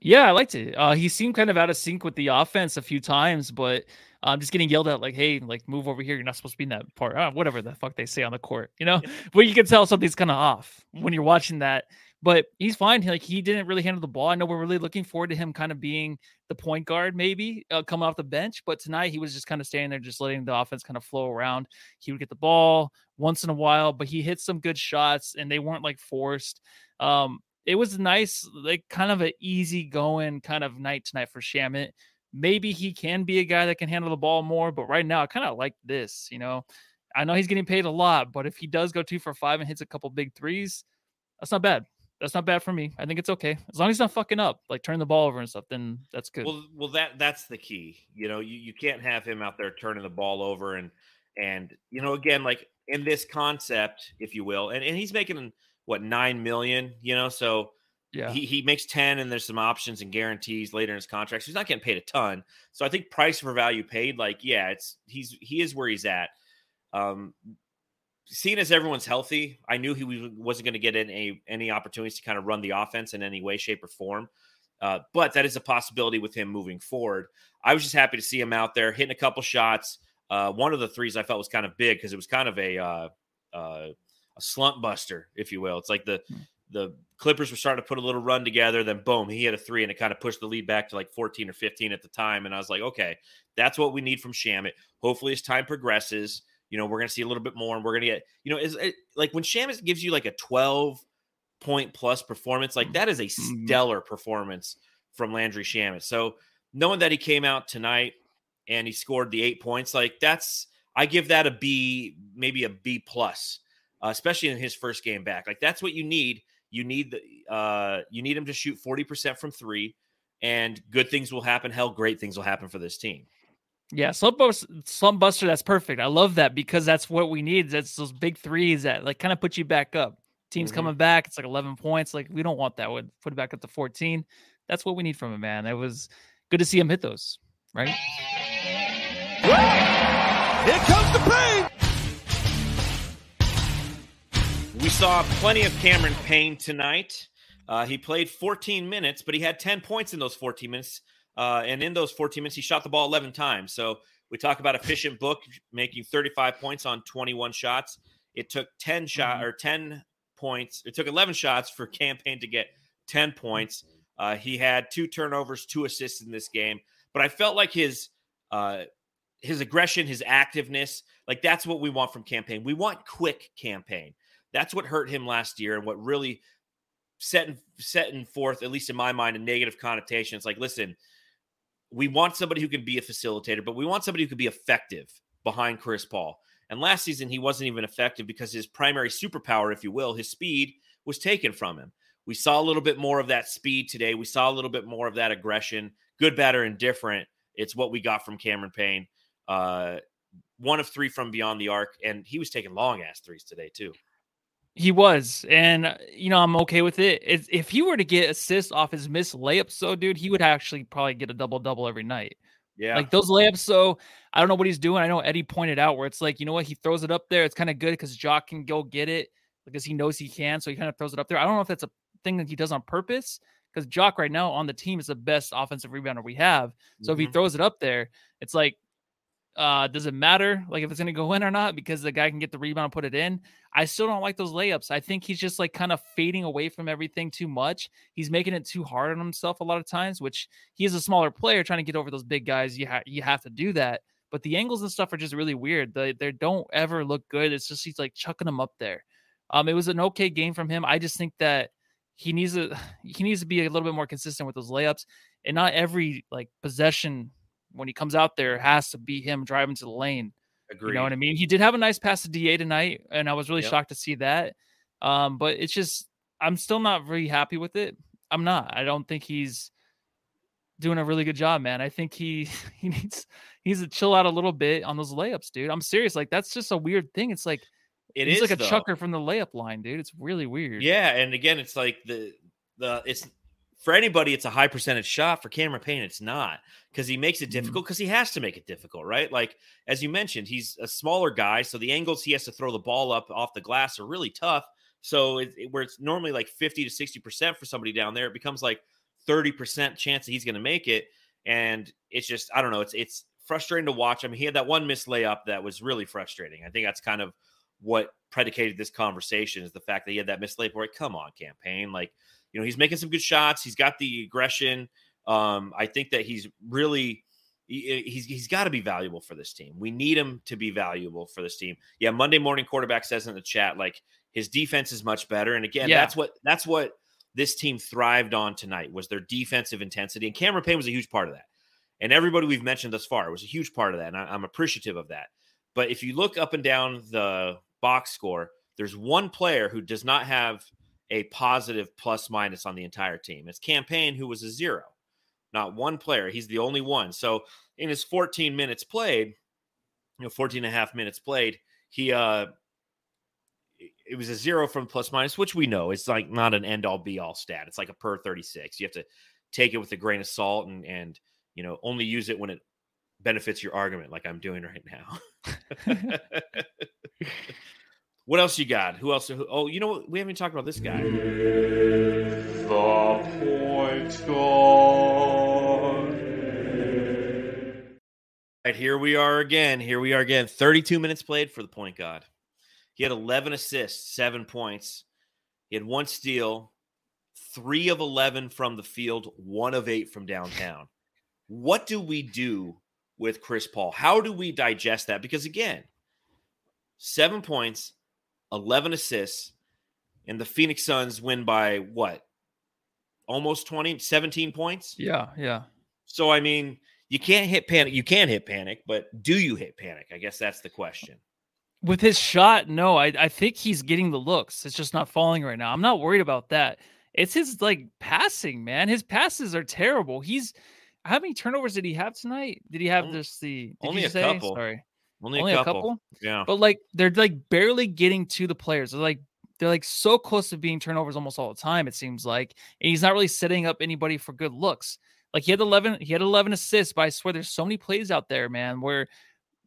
Yeah, I liked it. Uh, he seemed kind of out of sync with the offense a few times, but I'm um, just getting yelled at like, "Hey, like move over here. You're not supposed to be in that part." Uh, whatever the fuck they say on the court, you know. but you can tell something's kind of off when you're watching that. But he's fine. Like he didn't really handle the ball. I know we're really looking forward to him kind of being the point guard, maybe uh, coming off the bench. But tonight he was just kind of standing there, just letting the offense kind of flow around. He would get the ball once in a while, but he hit some good shots, and they weren't like forced. Um, it was nice, like kind of an easy going kind of night tonight for Shamet. Maybe he can be a guy that can handle the ball more, but right now I kind of like this. You know, I know he's getting paid a lot, but if he does go two for five and hits a couple big threes, that's not bad. That's not bad for me. I think it's okay as long as he's not fucking up, like turning the ball over and stuff. Then that's good. Well, well, that that's the key. You know, you, you can't have him out there turning the ball over and and you know again like in this concept, if you will, and and he's making what nine million, you know, so yeah, he, he makes 10 and there's some options and guarantees later in his contract. So he's not getting paid a ton. So I think price for value paid, like, yeah, it's he's he is where he's at. Um seeing as everyone's healthy, I knew he wasn't going to get any any opportunities to kind of run the offense in any way, shape, or form. Uh, but that is a possibility with him moving forward. I was just happy to see him out there hitting a couple shots. Uh, one of the threes I felt was kind of big because it was kind of a uh, uh a slump buster, if you will. It's like the hmm. the Clippers were starting to put a little run together, then boom, he hit a three and it kind of pushed the lead back to like 14 or 15 at the time. And I was like, okay, that's what we need from Shamet. Hopefully, as time progresses, you know, we're going to see a little bit more and we're going to get, you know, is it, like when Shamet gives you like a 12 point plus performance, like that is a mm-hmm. stellar performance from Landry Shamet. So knowing that he came out tonight and he scored the eight points, like that's, I give that a B, maybe a B plus uh, especially in his first game back. Like that's what you need. You need the uh, you need him to shoot forty percent from three, and good things will happen. Hell, great things will happen for this team. Yeah, slump buster, slump buster. That's perfect. I love that because that's what we need. That's those big threes that like kind of put you back up. Team's mm-hmm. coming back. It's like eleven points. Like we don't want that. Would put it back up to fourteen. That's what we need from him, man. It was good to see him hit those. Right. Here comes the pain. We saw plenty of Cameron Payne tonight. Uh, he played 14 minutes, but he had 10 points in those 14 minutes. Uh, and in those 14 minutes, he shot the ball 11 times. So we talk about efficient book making 35 points on 21 shots. It took 10 shot mm-hmm. or 10 points. It took 11 shots for Cam Payne to get 10 points. Uh, he had two turnovers, two assists in this game. But I felt like his uh, his aggression, his activeness, like that's what we want from Cam Payne. We want quick Cam Payne. That's what hurt him last year and what really set setting forth, at least in my mind, a negative connotation. It's like, listen, we want somebody who can be a facilitator, but we want somebody who can be effective behind Chris Paul. And last season, he wasn't even effective because his primary superpower, if you will, his speed was taken from him. We saw a little bit more of that speed today. We saw a little bit more of that aggression, good, bad, or indifferent. It's what we got from Cameron Payne. Uh, one of three from beyond the arc, and he was taking long ass threes today too. He was, and uh, you know I'm okay with it. If, if he were to get assists off his missed layups, so dude, he would actually probably get a double double every night. Yeah, like those layups. So I don't know what he's doing. I know Eddie pointed out where it's like you know what he throws it up there. It's kind of good because Jock can go get it because he knows he can, so he kind of throws it up there. I don't know if that's a thing that he does on purpose because Jock right now on the team is the best offensive rebounder we have. So mm-hmm. if he mm-hmm. throws it up there, it's like uh, does it matter like if it's to go in or not because the guy can get the rebound put it in? I still don't like those layups. I think he's just like kind of fading away from everything too much. He's making it too hard on himself a lot of times, which he is a smaller player trying to get over those big guys. You ha- you have to do that, but the angles and stuff are just really weird. They they don't ever look good. It's just he's like chucking them up there. Um, it was an okay game from him. I just think that he needs to he needs to be a little bit more consistent with those layups, and not every like possession when he comes out there it has to be him driving to the lane. Agreed. You know what I mean? He did have a nice pass to Da tonight, and I was really Yep. shocked to see that. Um, but it's just I'm still not very happy with it. I'm not. I don't think he's doing a really good job, man. I think he he needs he needs to chill out a little bit on those layups, dude. I'm serious. Like that's just a weird thing. It's like It he's is like a though. chucker from the layup line, dude. It's really weird. Yeah, and again, it's like the the it's for anybody, it's a high percentage shot. For Cameron Payne, it's not because he makes it Mhm. difficult because he has to make it difficult, right? Like as you mentioned, he's a smaller guy, so the angles he has to throw the ball up off the glass are really tough. So it, it- where it's normally like fifty to sixty percent for somebody down there, it becomes like thirty percent chance that he's going to make it, and it's just I don't know. It's it's frustrating to watch. I mean, he had that one missed layup that was really frustrating. I think that's kind of what predicated this conversation is the fact that he had that missed layup. Where like, come on, Cam Payne, like you know he's making some good shots. He's got the aggression. Um, I think that he's really he- he's he's got to be valuable for this team. We need him to be valuable for this team. Yeah, Monday morning quarterback says in the chat like his defense is much better. And again, Yeah. that's what that's what this team thrived on tonight was their defensive intensity. And Cameron Payne was a huge part of that. And everybody we've mentioned thus far was a huge part of that. And I, I'm appreciative of that. But if you look up and down the box score, there's one player who does not have a positive plus minus on the entire team. It's Cam Payne who was a zero. Not one player. He's the only one. So in his 14 minutes played, you know, 14 and a half minutes played, he uh it- was a zero from plus minus, which we know it's like not an end all be all stat. It's like a per 36. You have to take it with a grain of salt and and you know only use it when it benefits your argument, like I'm doing right now. what else you got? Who else? Who, oh, you know what? We haven't even talked about this guy. the point guard. Right, here we are again. Here we are again. 32 minutes played for the point guard. He had 11 assists, seven points. He had one steal, three of 11 from the field, one of eight from downtown. What do we do with Chris Paul? How do we digest that? Because again, seven points, 11 assists, and the Phoenix Suns win by what? Almost 20, 17 points? Yeah, yeah. So I mean, you can't hit panic. You can hit panic, but do you hit panic? I guess that's the question. With his shot, no, I, I think he's getting the looks. It's just not falling right now. I'm not worried about that. It's his like passing, man. His passes are terrible. He's how many turnovers did he have tonight? Did he have Only- this the did only a say? couple. Sorry. Only, Only a, a couple. couple? Yeah. But like they're like barely getting to the players. They're like they're like so close to being turnovers almost all the time, it seems like. And he's not really setting up anybody for good looks. Like he had 11, he had 11 assists, but I swear there's so many plays out there, man, where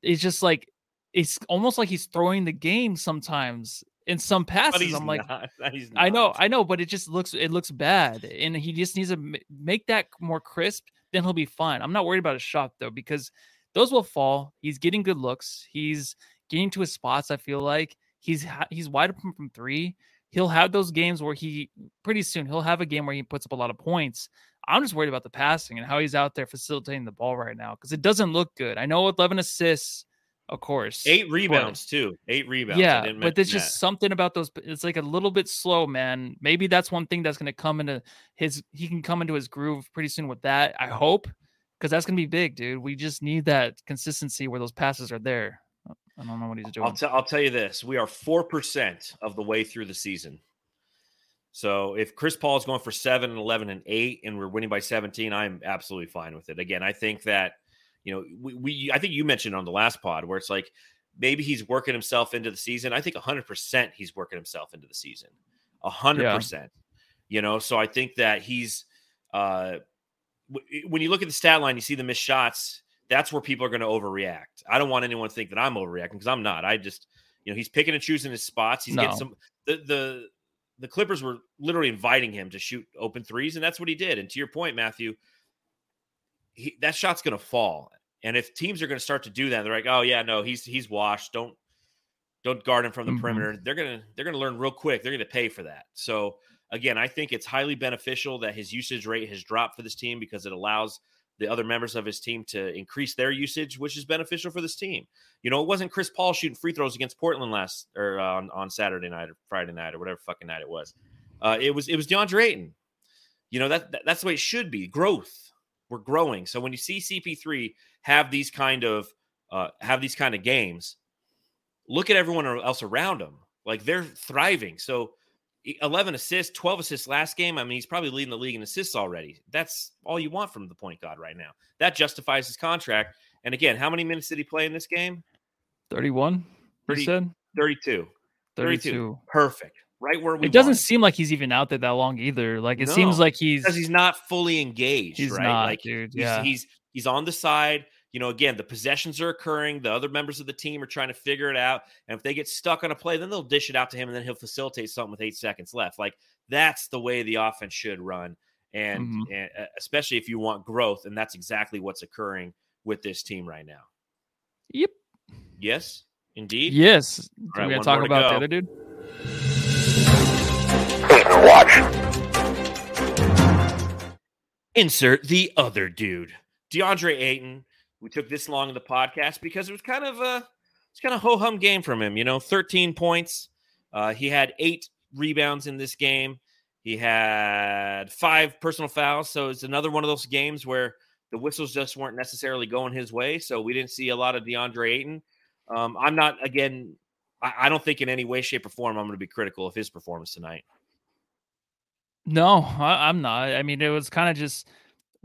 it's just like it's almost like he's throwing the game sometimes in some passes. I'm like, not. I know. I know, but it just looks it looks bad, and he just needs to make that more crisp. Then he'll be fine. I'm not worried about his shot though, because those will fall. He's getting good looks. He's getting to his spots. I feel like he's he's wide open from three. He'll have those games where he pretty soon he'll have a game where he puts up a lot of points. I'm just worried about the passing and how he's out there facilitating the ball right now because it doesn't look good. I know 11 assists, of course, Eight rebounds too. Eight rebounds. Yeah, but there's just something about those. It's like a little bit slow, man. Maybe that's one thing that's going to come into his. He can come into his groove pretty soon with that. I hope, because that's going to be big, dude. We just need that consistency where those passes are there. I don't know what he's doing. I'll, tell. I'll tell you this: we are four percent of the way through the season. So if Chris Paul is going for seven and eleven and eight, and we're winning by seventeen, I'm absolutely fine with it. Again, I think that you know we, we I think you mentioned on the last pod where it's like maybe he's working himself into the season. I think 100 percent he's working himself into the season. hundred Yeah. percent. You know, so I think that he's uh when you look at the stat line, you see the missed shots. That's where people are going to overreact. I don't want anyone to think that I'm overreacting because I'm not. I just, you know, he's picking and choosing his spots. He's getting some. The the the Clippers were literally inviting him to shoot open threes, and that's what he did. And to your point, Matthew, he, that shot's going to fall. And if teams are going to start to do that, they're like, "Oh yeah, no, he's he's washed. Don't don't guard him from the Mhm. perimeter." They're gonna they're gonna learn real quick. They're gonna pay for that. So again, I think it's highly beneficial that his usage rate has dropped for this team because it allows the other members of his team to increase their usage, which is beneficial for this team. You know, it wasn't Chris Paul shooting free throws against Portland last or uh, on, on Saturday night or Friday night or whatever fucking night it was. Uh, it was it was DeAndre Ayton. You know that, that that's the way it should be. Growth. We're growing. So when you see CP3 have these kind of uh, have these kind of games, look at everyone else around him. Like they're thriving. So 11 assists, 12 assists last game. I mean, he's probably leading the league in assists already. That's all you want from the point guard right now. That justifies his contract. And again, how many minutes did he play in this game? 31. 30, said 32. 32. 32. Perfect. Right where we It doesn't seem like he's even out there that long either. Like it No, seems like he's because he's not fully engaged. He's right? not, like dude. he's, Yeah. he's he's on the side. You know, again, the possessions are occurring. The other members of the team are trying to figure it out. And if they get stuck on a play, then they'll dish it out to him, and then he'll facilitate something with eight seconds left. Like that's the way the offense should run, and, Mhm. and uh, especially if you want growth, and that's exactly what's occurring with this team right now. Yep. Yes, indeed. Yes. right, We're gonna talk more to about the other dude. Watch. insert the other dude, DeAndre Ayton. We took this long in the podcast because it was kind of a it's kind of ho hum game from him. You know, 13 points. Uh, he had eight rebounds in this game. He had five personal fouls. So it's another one of those games where the whistles just weren't necessarily going his way. So we didn't see a lot of DeAndre Ayton. Um, I'm not again. I, I don't think in any way, shape, or form I'm going to be critical of his performance tonight. No, I, I'm not. I mean, it was kind of just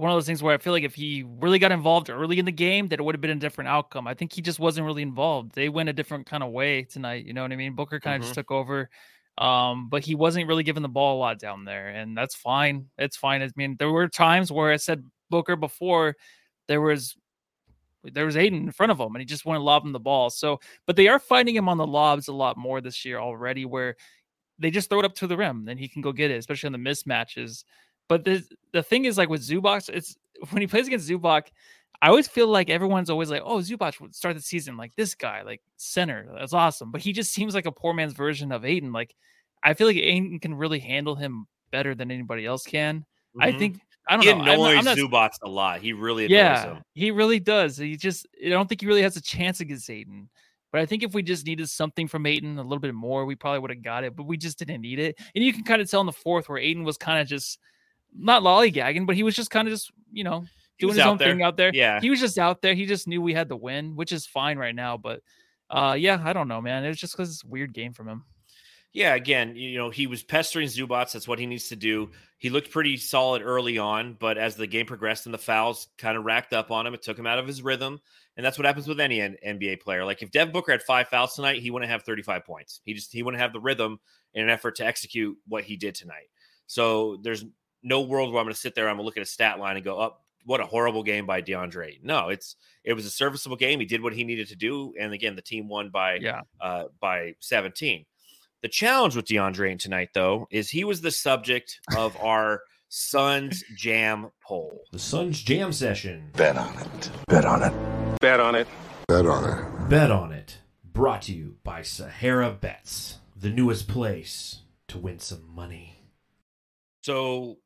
one of those things where I feel like if he really got involved early in the game, that it would have been a different outcome. I think he just wasn't really involved. They went a different kind of way tonight. You know what I mean? Booker kind of Mhm. just took over. Um, but he wasn't really given the ball a lot down there, and that's fine. It's fine. I mean, there were times where I said Booker before there was there was Ayton in front of him, and he just wouldn't lob him the ball. So, but they are fighting him on the lobs a lot more this year already, where they just throw it up to the rim, then he can go get it, especially on the mismatches. But the the thing is, like with Zubac, it's when he plays against Zubac, I always feel like everyone's always like, "Oh, Zubac would start the season like this guy, like center, that's awesome." But he just seems like a poor man's version of Ayton. Like I feel like Ayton can really handle him better than anybody else can. I Mhm. think I don't he know. I'm not- annoys I'm not- Zubac a lot. He really annoys yeah, him. he really does. He just I don't think he really has a chance against Ayton. But I think if we just needed something from Ayton a little bit more, we probably would have got it. But we just didn't need it. And you can kind of tell in the fourth where Ayton was kind of just not lollygagging, but he was just kind of just, you know, doing his own there. thing out there. Yeah. He was just out there. He just knew we had the win, which is fine right now. But uh yeah, I don't know, man. It was just because it's a weird game from him. Yeah, again, you know, he was pestering Zubac. That's what he needs to do. He looked pretty solid early on, but as the game progressed and the fouls kind of racked up on him, it took him out of his rhythm. And that's what happens with any NBA player. Like if Dev Booker had five fouls tonight, he wouldn't have 35 points. He just he wouldn't have the rhythm in an effort to execute what he did tonight. So there's no world where I'm going to sit there. I'm going to look at a stat line and go, "Up, oh, what a horrible game by DeAndre." No, it's it was a serviceable game. He did what he needed to do, and again, the team won by Yeah. uh, by 17. The challenge with DeAndre Ayton tonight, though, is he was the subject of our Suns Jam poll. The Suns Jam Session. Bet on it. Bet on it. Bet on it. Bet on it. Bet on it. Brought to you by Sahara Bets, the newest place to win some money. So,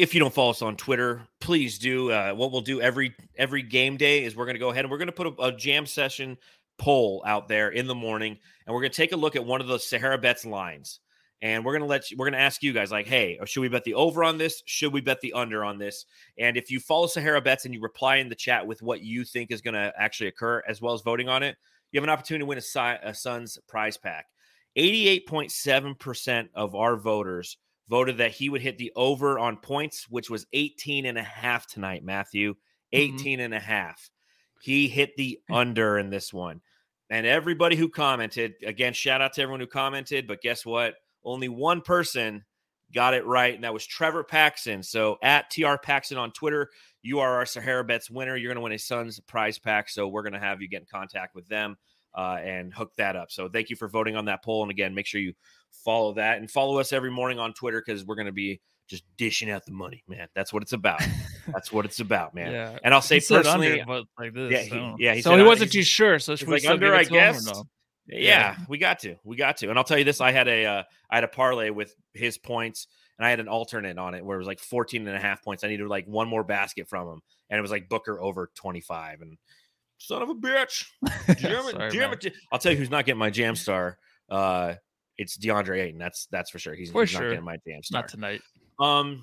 if you don't follow us on Twitter, please do. Uh, what we'll do every every game day is we're going to go ahead and we're going to put a, a jam session poll out there in the morning, and we're going to take a look at one of the Sahara Bets lines, and we're going to let you, we're going to ask you guys like, hey, should we bet the over on this? Should we bet the under on this? And if you follow Sahara Bets and you reply in the chat with what you think is going to actually occur, as well as voting on it, you have an opportunity to win a, Si- a Suns prize pack. 88.7% of our voters voted that he would hit the over on points, which was 18 and a half tonight, Matthew. 18 and a half. He hit the under in this one. And everybody who commented, again, shout out to everyone who commented, but guess what? Only one person got it right, and that was Trevor Paxson. So at TR Paxson on Twitter, you are our Sahara Bets winner. You're going to win a Suns prize pack. So we're going to have you get in contact with them uh, and hook that up. So thank you for voting on that poll. And again, make sure you follow that and follow us every morning on Twitter because we're going to be just dishing out the money, man. That's what it's about. That's what it's about, man. Yeah. And I'll say He personally, under, like this. yeah, I he- yeah, he so said he wasn't too sure. So should like under, I to him or guess. no? yeah, Yeah. we got to, we got to. And I'll tell you this: I had a, uh, I had a parlay with his points, and I had an alternate on it where it was like 14 and a half points. I needed like one more basket from him, and it was like Booker over 25. And son of a bitch, Jam it, Sorry, jam man. it. I'll tell you who's not getting my jam star. Uh, it's DeAndre Ayton. That's that's for sure. He's, For he's not sure. getting my damn star. Not tonight. Um,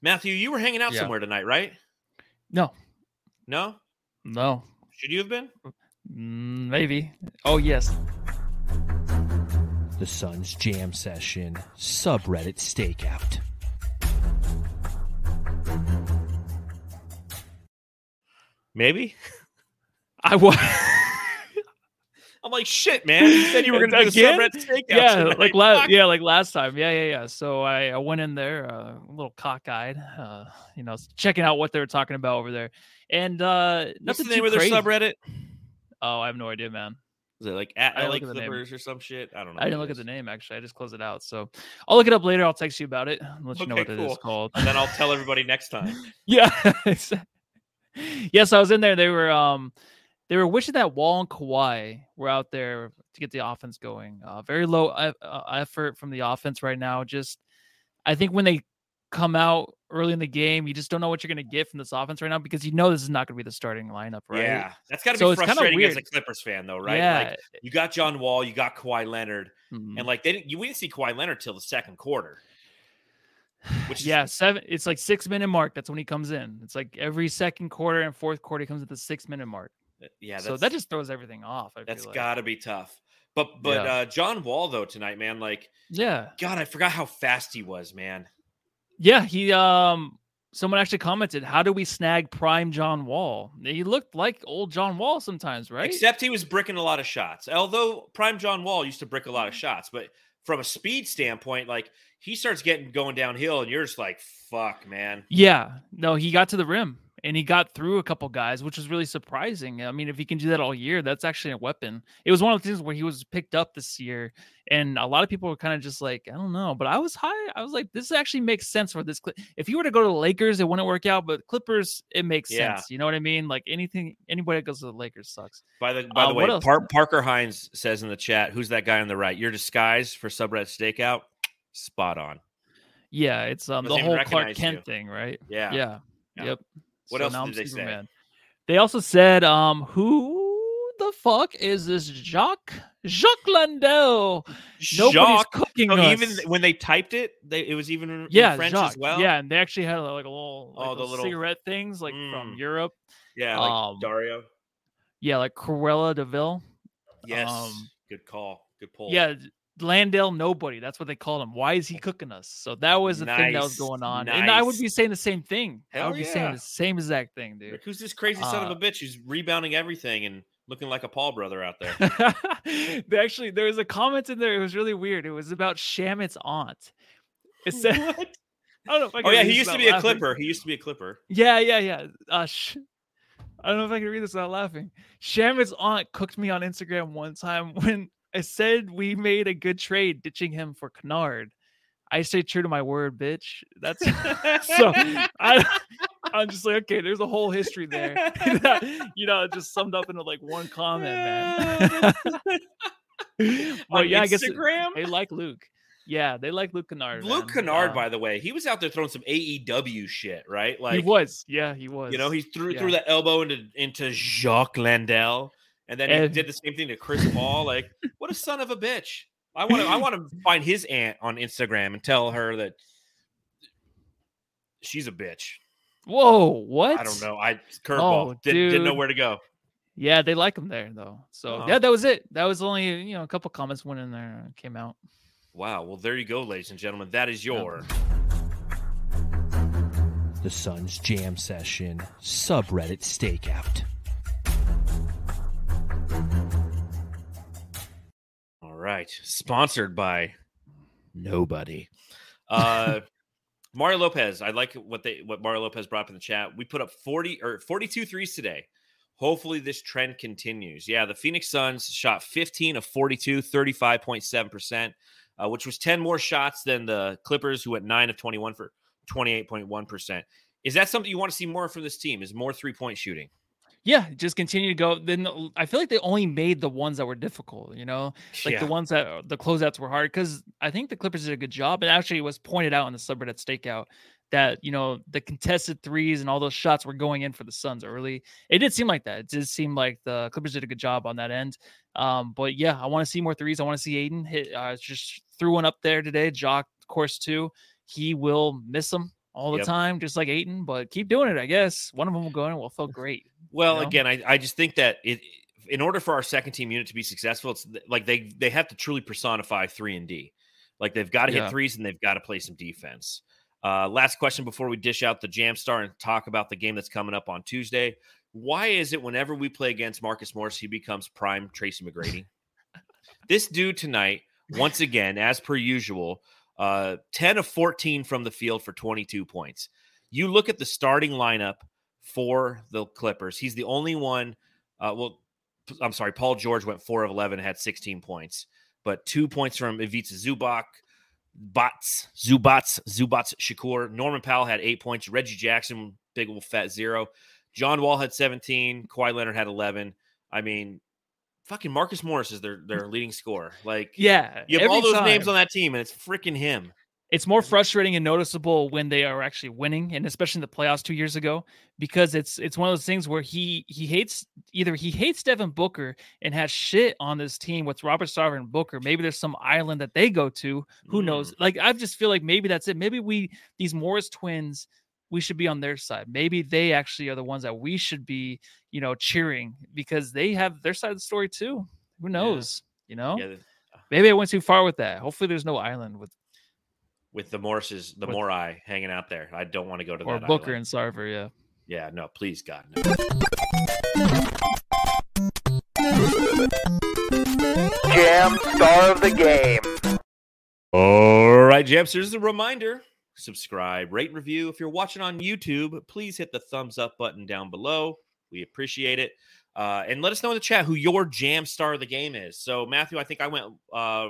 Matthew, you were hanging out Yeah. somewhere tonight, right? No, No, no. should you have been? Mm, maybe. Oh yes. The Suns Jam Session subreddit stakeout. Maybe. I was. I'm like, shit, man. You said you were going to do the Again? subreddit stakeout. yeah, tonight. like last, yeah, like last time. Yeah, yeah, yeah. So I, I went in there, uh, a little cockeyed, uh, you know, checking out what they were talking about over there, and uh, What's nothing the name too of their crazy. subreddit? Oh, I have no idea, man. Is it like at I didn't look at the name. Clippers or some shit? I don't know. I didn't look it at the name actually. I just closed it out. So I'll look it up later. I'll text you about it. and let you know Okay, what it is cool. called. And then I'll tell everybody next time. Yeah. yes, I was in there. They were um they were wishing that Wall and Kawhi were out there to get the offense going. Uh, very low uh, effort from the offense right now. Just I think when they come out early in the game, you just don't know what you're going to get from this offense right now because you know this is not going to be the starting lineup, right? Yeah, that's got to So be frustrating as a. Clippers fan, though, right? Yeah. Like you got John Wall, you got Kawhi Leonard, Mhm. and like they didn't. You we didn't see Kawhi Leonard till the second quarter. Which is- yeah, seven. It's like six minute mark. That's when he comes in. It's like every second quarter and fourth quarter he comes at the six minute mark. Yeah, so that just throws everything off. I that's like. got to be tough. But but Yeah. uh John Wall though tonight, man, like yeah. God, I forgot how fast he was, man. Yeah, he um someone actually commented, How do we snag prime John Wall? He looked like old John Wall sometimes, right? Except he was bricking a lot of shots. Although Prime John Wall used to brick a lot of shots, but from a speed standpoint, like he starts getting going downhill, and you're just like, "Fuck, man." yeah. No, he got to the rim and he got through a couple guys, which was really surprising. I mean, if he can do that all year, that's actually a weapon. It was one of the things where he was picked up this year, and a lot of people were kind of just like, I don't know. But I was high. I was like, this actually makes sense for this. If you were to go to the Lakers, it wouldn't work out, but Clippers, it makes Yeah. sense. You know what I mean? Like anything, anybody that goes to the Lakers sucks. By the by Uh, the way. Par- Parker Hines says in the chat, "Who's that guy on the right? Your disguise for subreddit stakeout, spot on." Yeah, it's um the whole Clark Kent you. thing, right? Yeah. Yeah. Yeah. Yep. What So else did I'm they say? They also said, um, who the fuck is this Jacques Jacques Landau? Nobody's Jacques. cooking So us. even when they typed it, they, it was even in yeah, French Jacques. as well. Yeah, and they actually had like a little, like Oh, the little- cigarette things, like from Mm. Europe. yeah, like Um, Dario. Yeah, like Cruella de Vil. Yes, um, good call, good pull. Yeah, Landale Nobody. That's what they called him. Why is he cooking us? So that was the thing that was going on, and I would be saying the same thing. I Hell would be saying the same exact thing, dude. Like, who's this crazy son of Uh, a bitch who's rebounding everything and looking like a Paul brother out there? they actually there was a comment in there. It was really weird. It was about Shamet's aunt. It said, I don't know I oh yeah, he used to be a clipper. He used to be a clipper. Yeah, yeah, yeah. Uh, sh- I don't know if I can read this without laughing. Shamet's aunt cooked me on Instagram one time when I said we made a good trade ditching him for Kennard. I stay true to my word, bitch. That's so I, I'm just like, okay, there's a whole history there. you know, just summed up into like one comment, man. well, yeah, I guess Instagram? they like Luke. Yeah, they like Luke Kennard. Luke man. Kennard, Uh, by the way, he was out there throwing some AEW shit, right? Like he was. Yeah, he was. You know, he threw Yeah. threw that elbow into into Jacques Landale, and then he did the same thing to Chris Paul. Like, what a son of a bitch! I want to I want to find his aunt on Instagram and tell her that she's a bitch. Whoa, what? I don't know. I curveball Oh, didn't, didn't know where to go. Yeah, they like him there though. So Uh-huh. yeah, that was it. That was only you know a couple comments went in there and came out. Wow. Well, there you go, ladies and gentlemen. That is your The Suns Jam Session subreddit stakeout. Right. Sponsored by nobody. Uh, Mario Lopez. I like what they what Mario Lopez brought up in the chat. We put up 40 or 42 threes today. Hopefully this trend continues. Yeah, the Phoenix Suns shot 15 of 42, 35.7%, uh, which was 10 more shots than the Clippers, who went 9 of 21 for 28.1%. Is that something you want to see more from this team? Is more three point shooting? Yeah, just continue to go. Then I feel like they only made the ones that were difficult. You know, like Yeah. the ones that the closeouts were hard because I think the Clippers did a good job. And actually, it was pointed out in the subreddit stakeout that you know the contested threes and all those shots were going in for the Suns early. It did seem like that. It did seem like the Clippers did a good job on that end. Um, but yeah, I want to see more threes. I want to see Ayton hit. Uh, just threw one up there today. Jock, of course, too. He will miss them all the Yep. time, just like Ayton. But keep doing it. I guess one of them will go in. and will feel great. Well, know? again, I, I just think that it in order for our second team unit to be successful, it's like they they have to truly personify three and D. Like they've got to Yeah. hit threes and they've got to play some defense. Uh, last question before we dish out the jam star and talk about the game that's coming up on Tuesday. Why is it whenever we play against Marcus Morris, he becomes prime Tracy McGrady? this dude tonight, once again, as per usual, uh, 10 of 14 from the field for 22 points. You look at the starting lineup for the Clippers. He's the only one. Uh, well, I'm sorry. Paul George went four of 11, had 16 points, but two points from Ivica Zubac, Bots, Zubats, Zubats Shakur. Norman Powell had eight points. Reggie Jackson, big old fat zero. John Wall had 17. Kawhi Leonard had 11. I mean, fucking Marcus Morris is their their leading scorer. Like, Yeah, you have all those names on that team, and it's freaking him. it's more frustrating and noticeable when they are actually winning and especially in the playoffs two years ago because it's it's one of those things where he he hates either he hates Devin Booker and has shit on this team with Robert Sarver and Booker. Maybe there's some island that they go to. Who knows? Mm. Like I just feel like maybe that's it. Maybe we these Morris twins we should be on their side. Maybe they actually are the ones that we should be, you know, cheering because they have their side of the story too. Who knows? You know? Yeah, uh Maybe I went too far with that. Hopefully there's no island with with the Morrises, the With- Morai hanging out there. I don't want to go to or that. Booker island. and Sarver, yeah. Yeah, no, please, God. No. Jam star of the game. All right, Jams, here's a reminder. Subscribe, rate, and review. If you're watching on YouTube, please hit the thumbs up button down below. We appreciate it. Uh, and let us know in the chat who your jam star of the game is. So, Matthew, I think I went uh,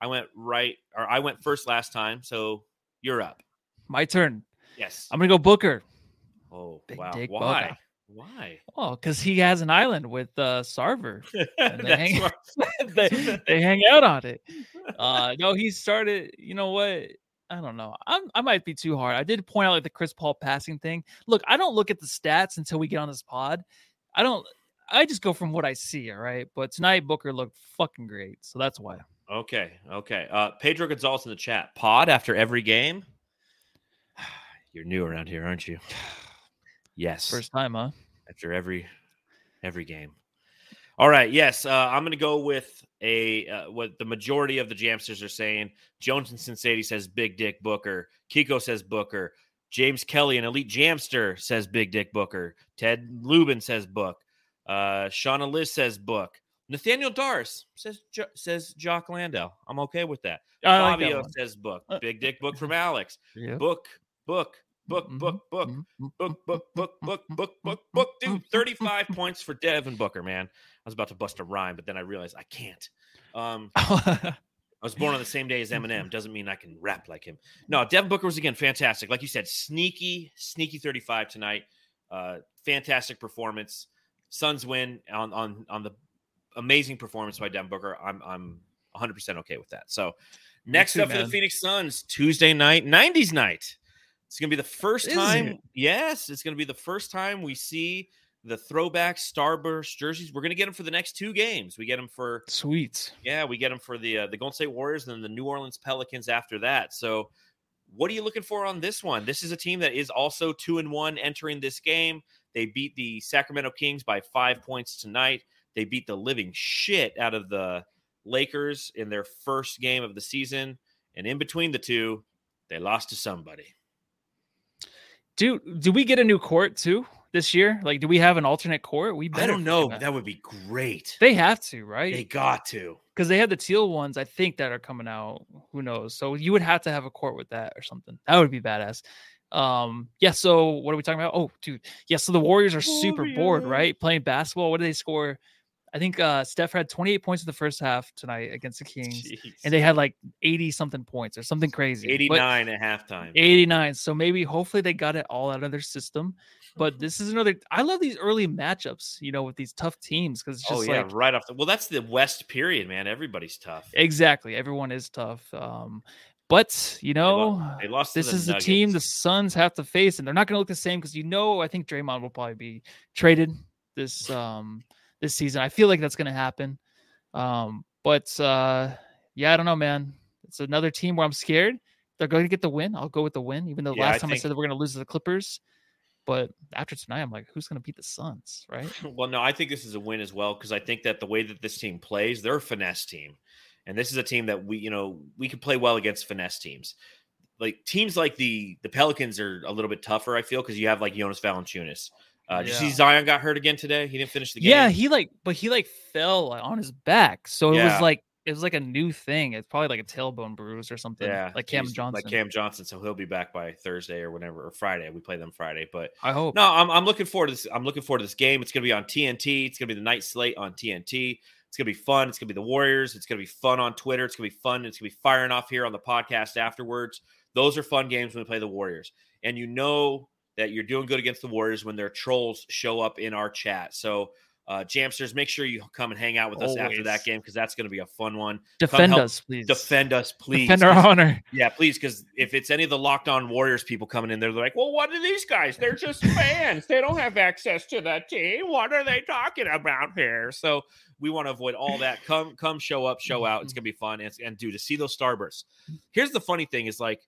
I went right or I went first last time, so you're up. My turn. Yes. I'm gonna go Booker. oh Big wow. dick Why? Booker. Why? Oh, because he has an island with uh Sarver. And they, hang, they, they hang out on it. Uh no, he started, you know what? I don't know. I'm I might be too hard. I did point out like the Chris Paul passing thing. Look, I don't look at the stats until we get on this pod. I don't I just go from what I see, all right. But tonight Booker looked fucking great. So that's why. Okay, okay. Uh, Pedro Gonzalez in the chat. Pod after every game. You're new around here, aren't you? Yes. First time, huh? after every every game. All right. Yes, uh, I'm going to go with a uh, what the majority of the Jamsters are saying. Jones and Cincinnati says Big Dick Booker. Kiko says Booker. James Kelly, an elite Jamster, says Big Dick Booker. Ted Lubin says Book. Uh, Shauna Liz says Book. Nathaniel Dars says jo- says Jock Landale. I'm okay with that. I like that Fabio says Book. Uh, Big Dick Book from Alex. Yeah. Book, book, book, Mhm, book, book, mhm, book, book, book, book, book, book, book. Dude, 35 points for Devin Booker, man. I was about to bust a rhyme, but then I realized I can't. Um, I was born on the same day as Eminem. Doesn't mean I can rap like him. No, Devin Booker was again fantastic. Like you said, sneaky, sneaky 35 tonight. Uh, fantastic performance. Suns win on on on the amazing performance by Devin Booker. I'm I'm 100 percent okay with that. So next too, up for the. Phoenix Suns, Tuesday night, 90s night. It's gonna be the first Is time. it? Yes, it's gonna be the first time we see the throwback Starburst jerseys. We're gonna get them for the next two games. We get them for Sweet. yeah, we get them for the uh, the Golden State Warriors and then the New Orleans Pelicans after that. So, what are you looking for on this one? This is a team that is also two and one entering this game. They beat the Sacramento Kings by five points tonight. They beat the living shit out of the Lakers in their first game of the season, and in between the two, they lost to somebody. Do do we get a new court too this year? Like, do we have an alternate court? We better. I don't know. That. That would be great. They have to, right? They got to. Because they have the teal ones, I think, that are coming out. Who knows? So you would have to have a court with that or something. That would be badass. Um, yeah. So what are we talking about? Oh, dude. Yeah. So the Warriors are super bored, right? Playing basketball. What do they score? I think uh Steph had 28 points in the first half tonight against the Kings, Jeez. and they had like 80 something points or something crazy. 89 But- 89 at halftime. 89. So maybe hopefully they got it all out of their system. But this is another I love these early matchups, you know, with these tough teams because it's Oh just yeah, like right off the. Well, that's the West period, man. Everybody's tough. exactly everyone is tough. Um, but you They lo- know, they lost this the is the team the. Suns have to face, and they're not gonna look the same because you know I think Draymond will probably be traded this um this season. I feel like that's gonna happen. Um, but uh yeah, I don't know, man. It's another team where I'm scared. They're going to get the win. I'll go with the win, even though Yeah, I last time I said that we're going to lose to the Clippers. But after tonight, I'm like, who's going to beat the Suns, right? Well, no, I think this is a win as well because I think that the way that this team plays, they're a finesse team, and this is a team that we, you know, we can play well against finesse teams. Like teams like the the Pelicans are a little bit tougher. I feel because you have like Jonas Valanciunas. Uh, Did you see Zion got hurt again today? He didn't finish the game. Yeah, he like, but he like fell on his back, so it Yeah. was like it was like a new thing. It's probably like a tailbone bruise or something. yeah, like Cam Johnson. Like Cam Johnson, so he'll be back by Thursday or whenever or Friday. We play them Friday, but I hope. No, I'm, I'm looking forward to this. I'm looking forward to this game. It's going to be on TNT. It's going to be the night slate on TNT. It's going to be fun. It's going to be the Warriors. It's going to be fun on Twitter. It's going to be fun. It's going to be firing off here on the podcast afterwards. Those are fun games when we play the Warriors. And you know that you're doing good against the Warriors when their trolls show up in our chat. So, uh, Jamsters, make sure you come and hang out with us after that game because that's going to be a fun one. Defend help us, please. Defend us, please. Defend our 'cause- honor. yeah, please, because if it's any of the locked on Warriors people coming in they're like, well, what are these guys? They're just fans. They don't have access to the team. What are they talking about here? So we want to avoid all that. Come, come, show up, show out. It's gonna be fun. And, and dude, to see those starbursts. Here's the funny thing: is like,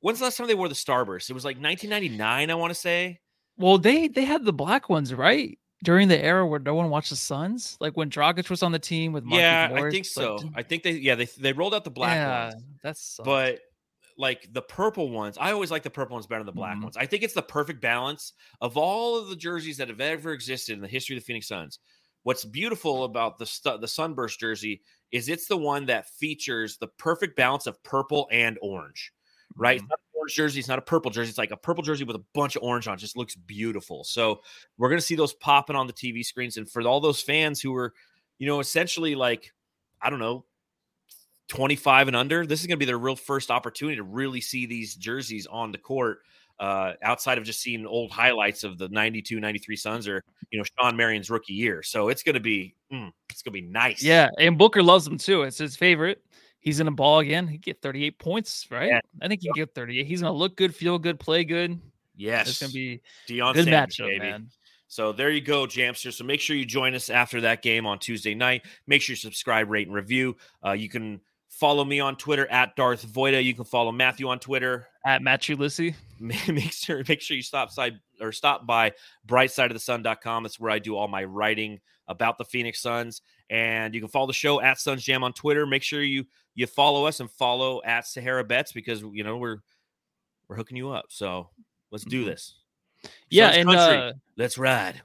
when's the last time they wore the starburst? It was like 1999, I want to say. Well, they they had the black ones right during the era where no one watched the Suns, like when Dragic was on the team with yeah, I think so. I think they, yeah, they they rolled out the black yeah, ones. that's but like the purple ones, I always like the purple ones better than the black Mhm. ones. I think it's the perfect balance of all of the jerseys that have ever existed in the history of the Phoenix Suns. What's beautiful about the the Sunburst jersey is it's the one that features the perfect balance of purple and orange. Right, it's not an orange jersey. It's not a purple jersey. It's like a purple jersey with a bunch of orange on. It just looks beautiful. So we're gonna see those popping on the TV screens, and for all those fans who are, you know, essentially like, I don't know, 25 and under, this is going to be their real first opportunity to really see these jerseys on the court uh, outside of just seeing old highlights of the 92, 93 Suns or, you know, Shawn Marion's rookie year. So it's going to be, mm, it's going to be nice. Yeah, and Booker loves them too. It's his favorite. He's in a ball again. He get 38 points, right? Yeah. I think he can get 38. He's gonna look good, feel good, play good. Yes. It's gonna be Deion good Sanders, matchup, baby. man. So there you go, Jamster. So make sure you join us after that game on Tuesday night. Make sure you subscribe, rate, and review. Uh, you can follow me on Twitter at Darth Voita. You can follow Matthew on Twitter At Matt Ulysses. make sure make sure you stop side or stop by brightsideofthesun.com that's where i do all my writing about the phoenix suns and you can follow the show at suns jam on twitter make sure you you follow us and follow at sahara bets because you know we're we're hooking you up so let's do this Yeah, Suns and uh let's ride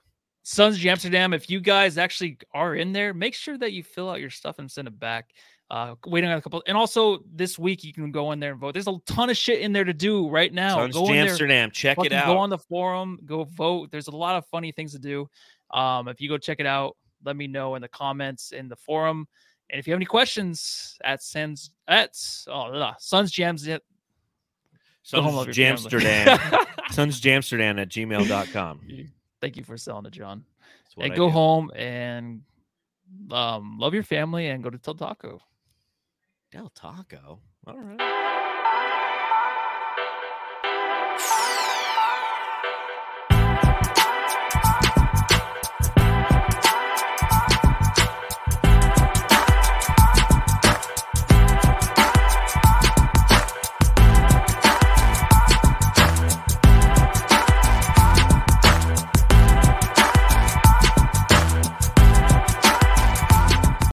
Suns of Amsterdam. If you guys actually are in there, make sure that you fill out your stuff and send it back. Uh, waiting on a couple, and also this week you can go in there and vote. There's a ton of shit in there to do right now. go in there, amsterdam check it out Go on the forum, go vote. There's a lot of funny things to do. Um, if you go check it out, let me know in the comments in the forum. And if you have any questions at Suns at oh, blah, Suns Jams, go home, love suns jamsterdam suns jamsterdam at gmail.com Thank you for selling it, John. And I go do. home and um, love your family and go to Del Taco. del taco all right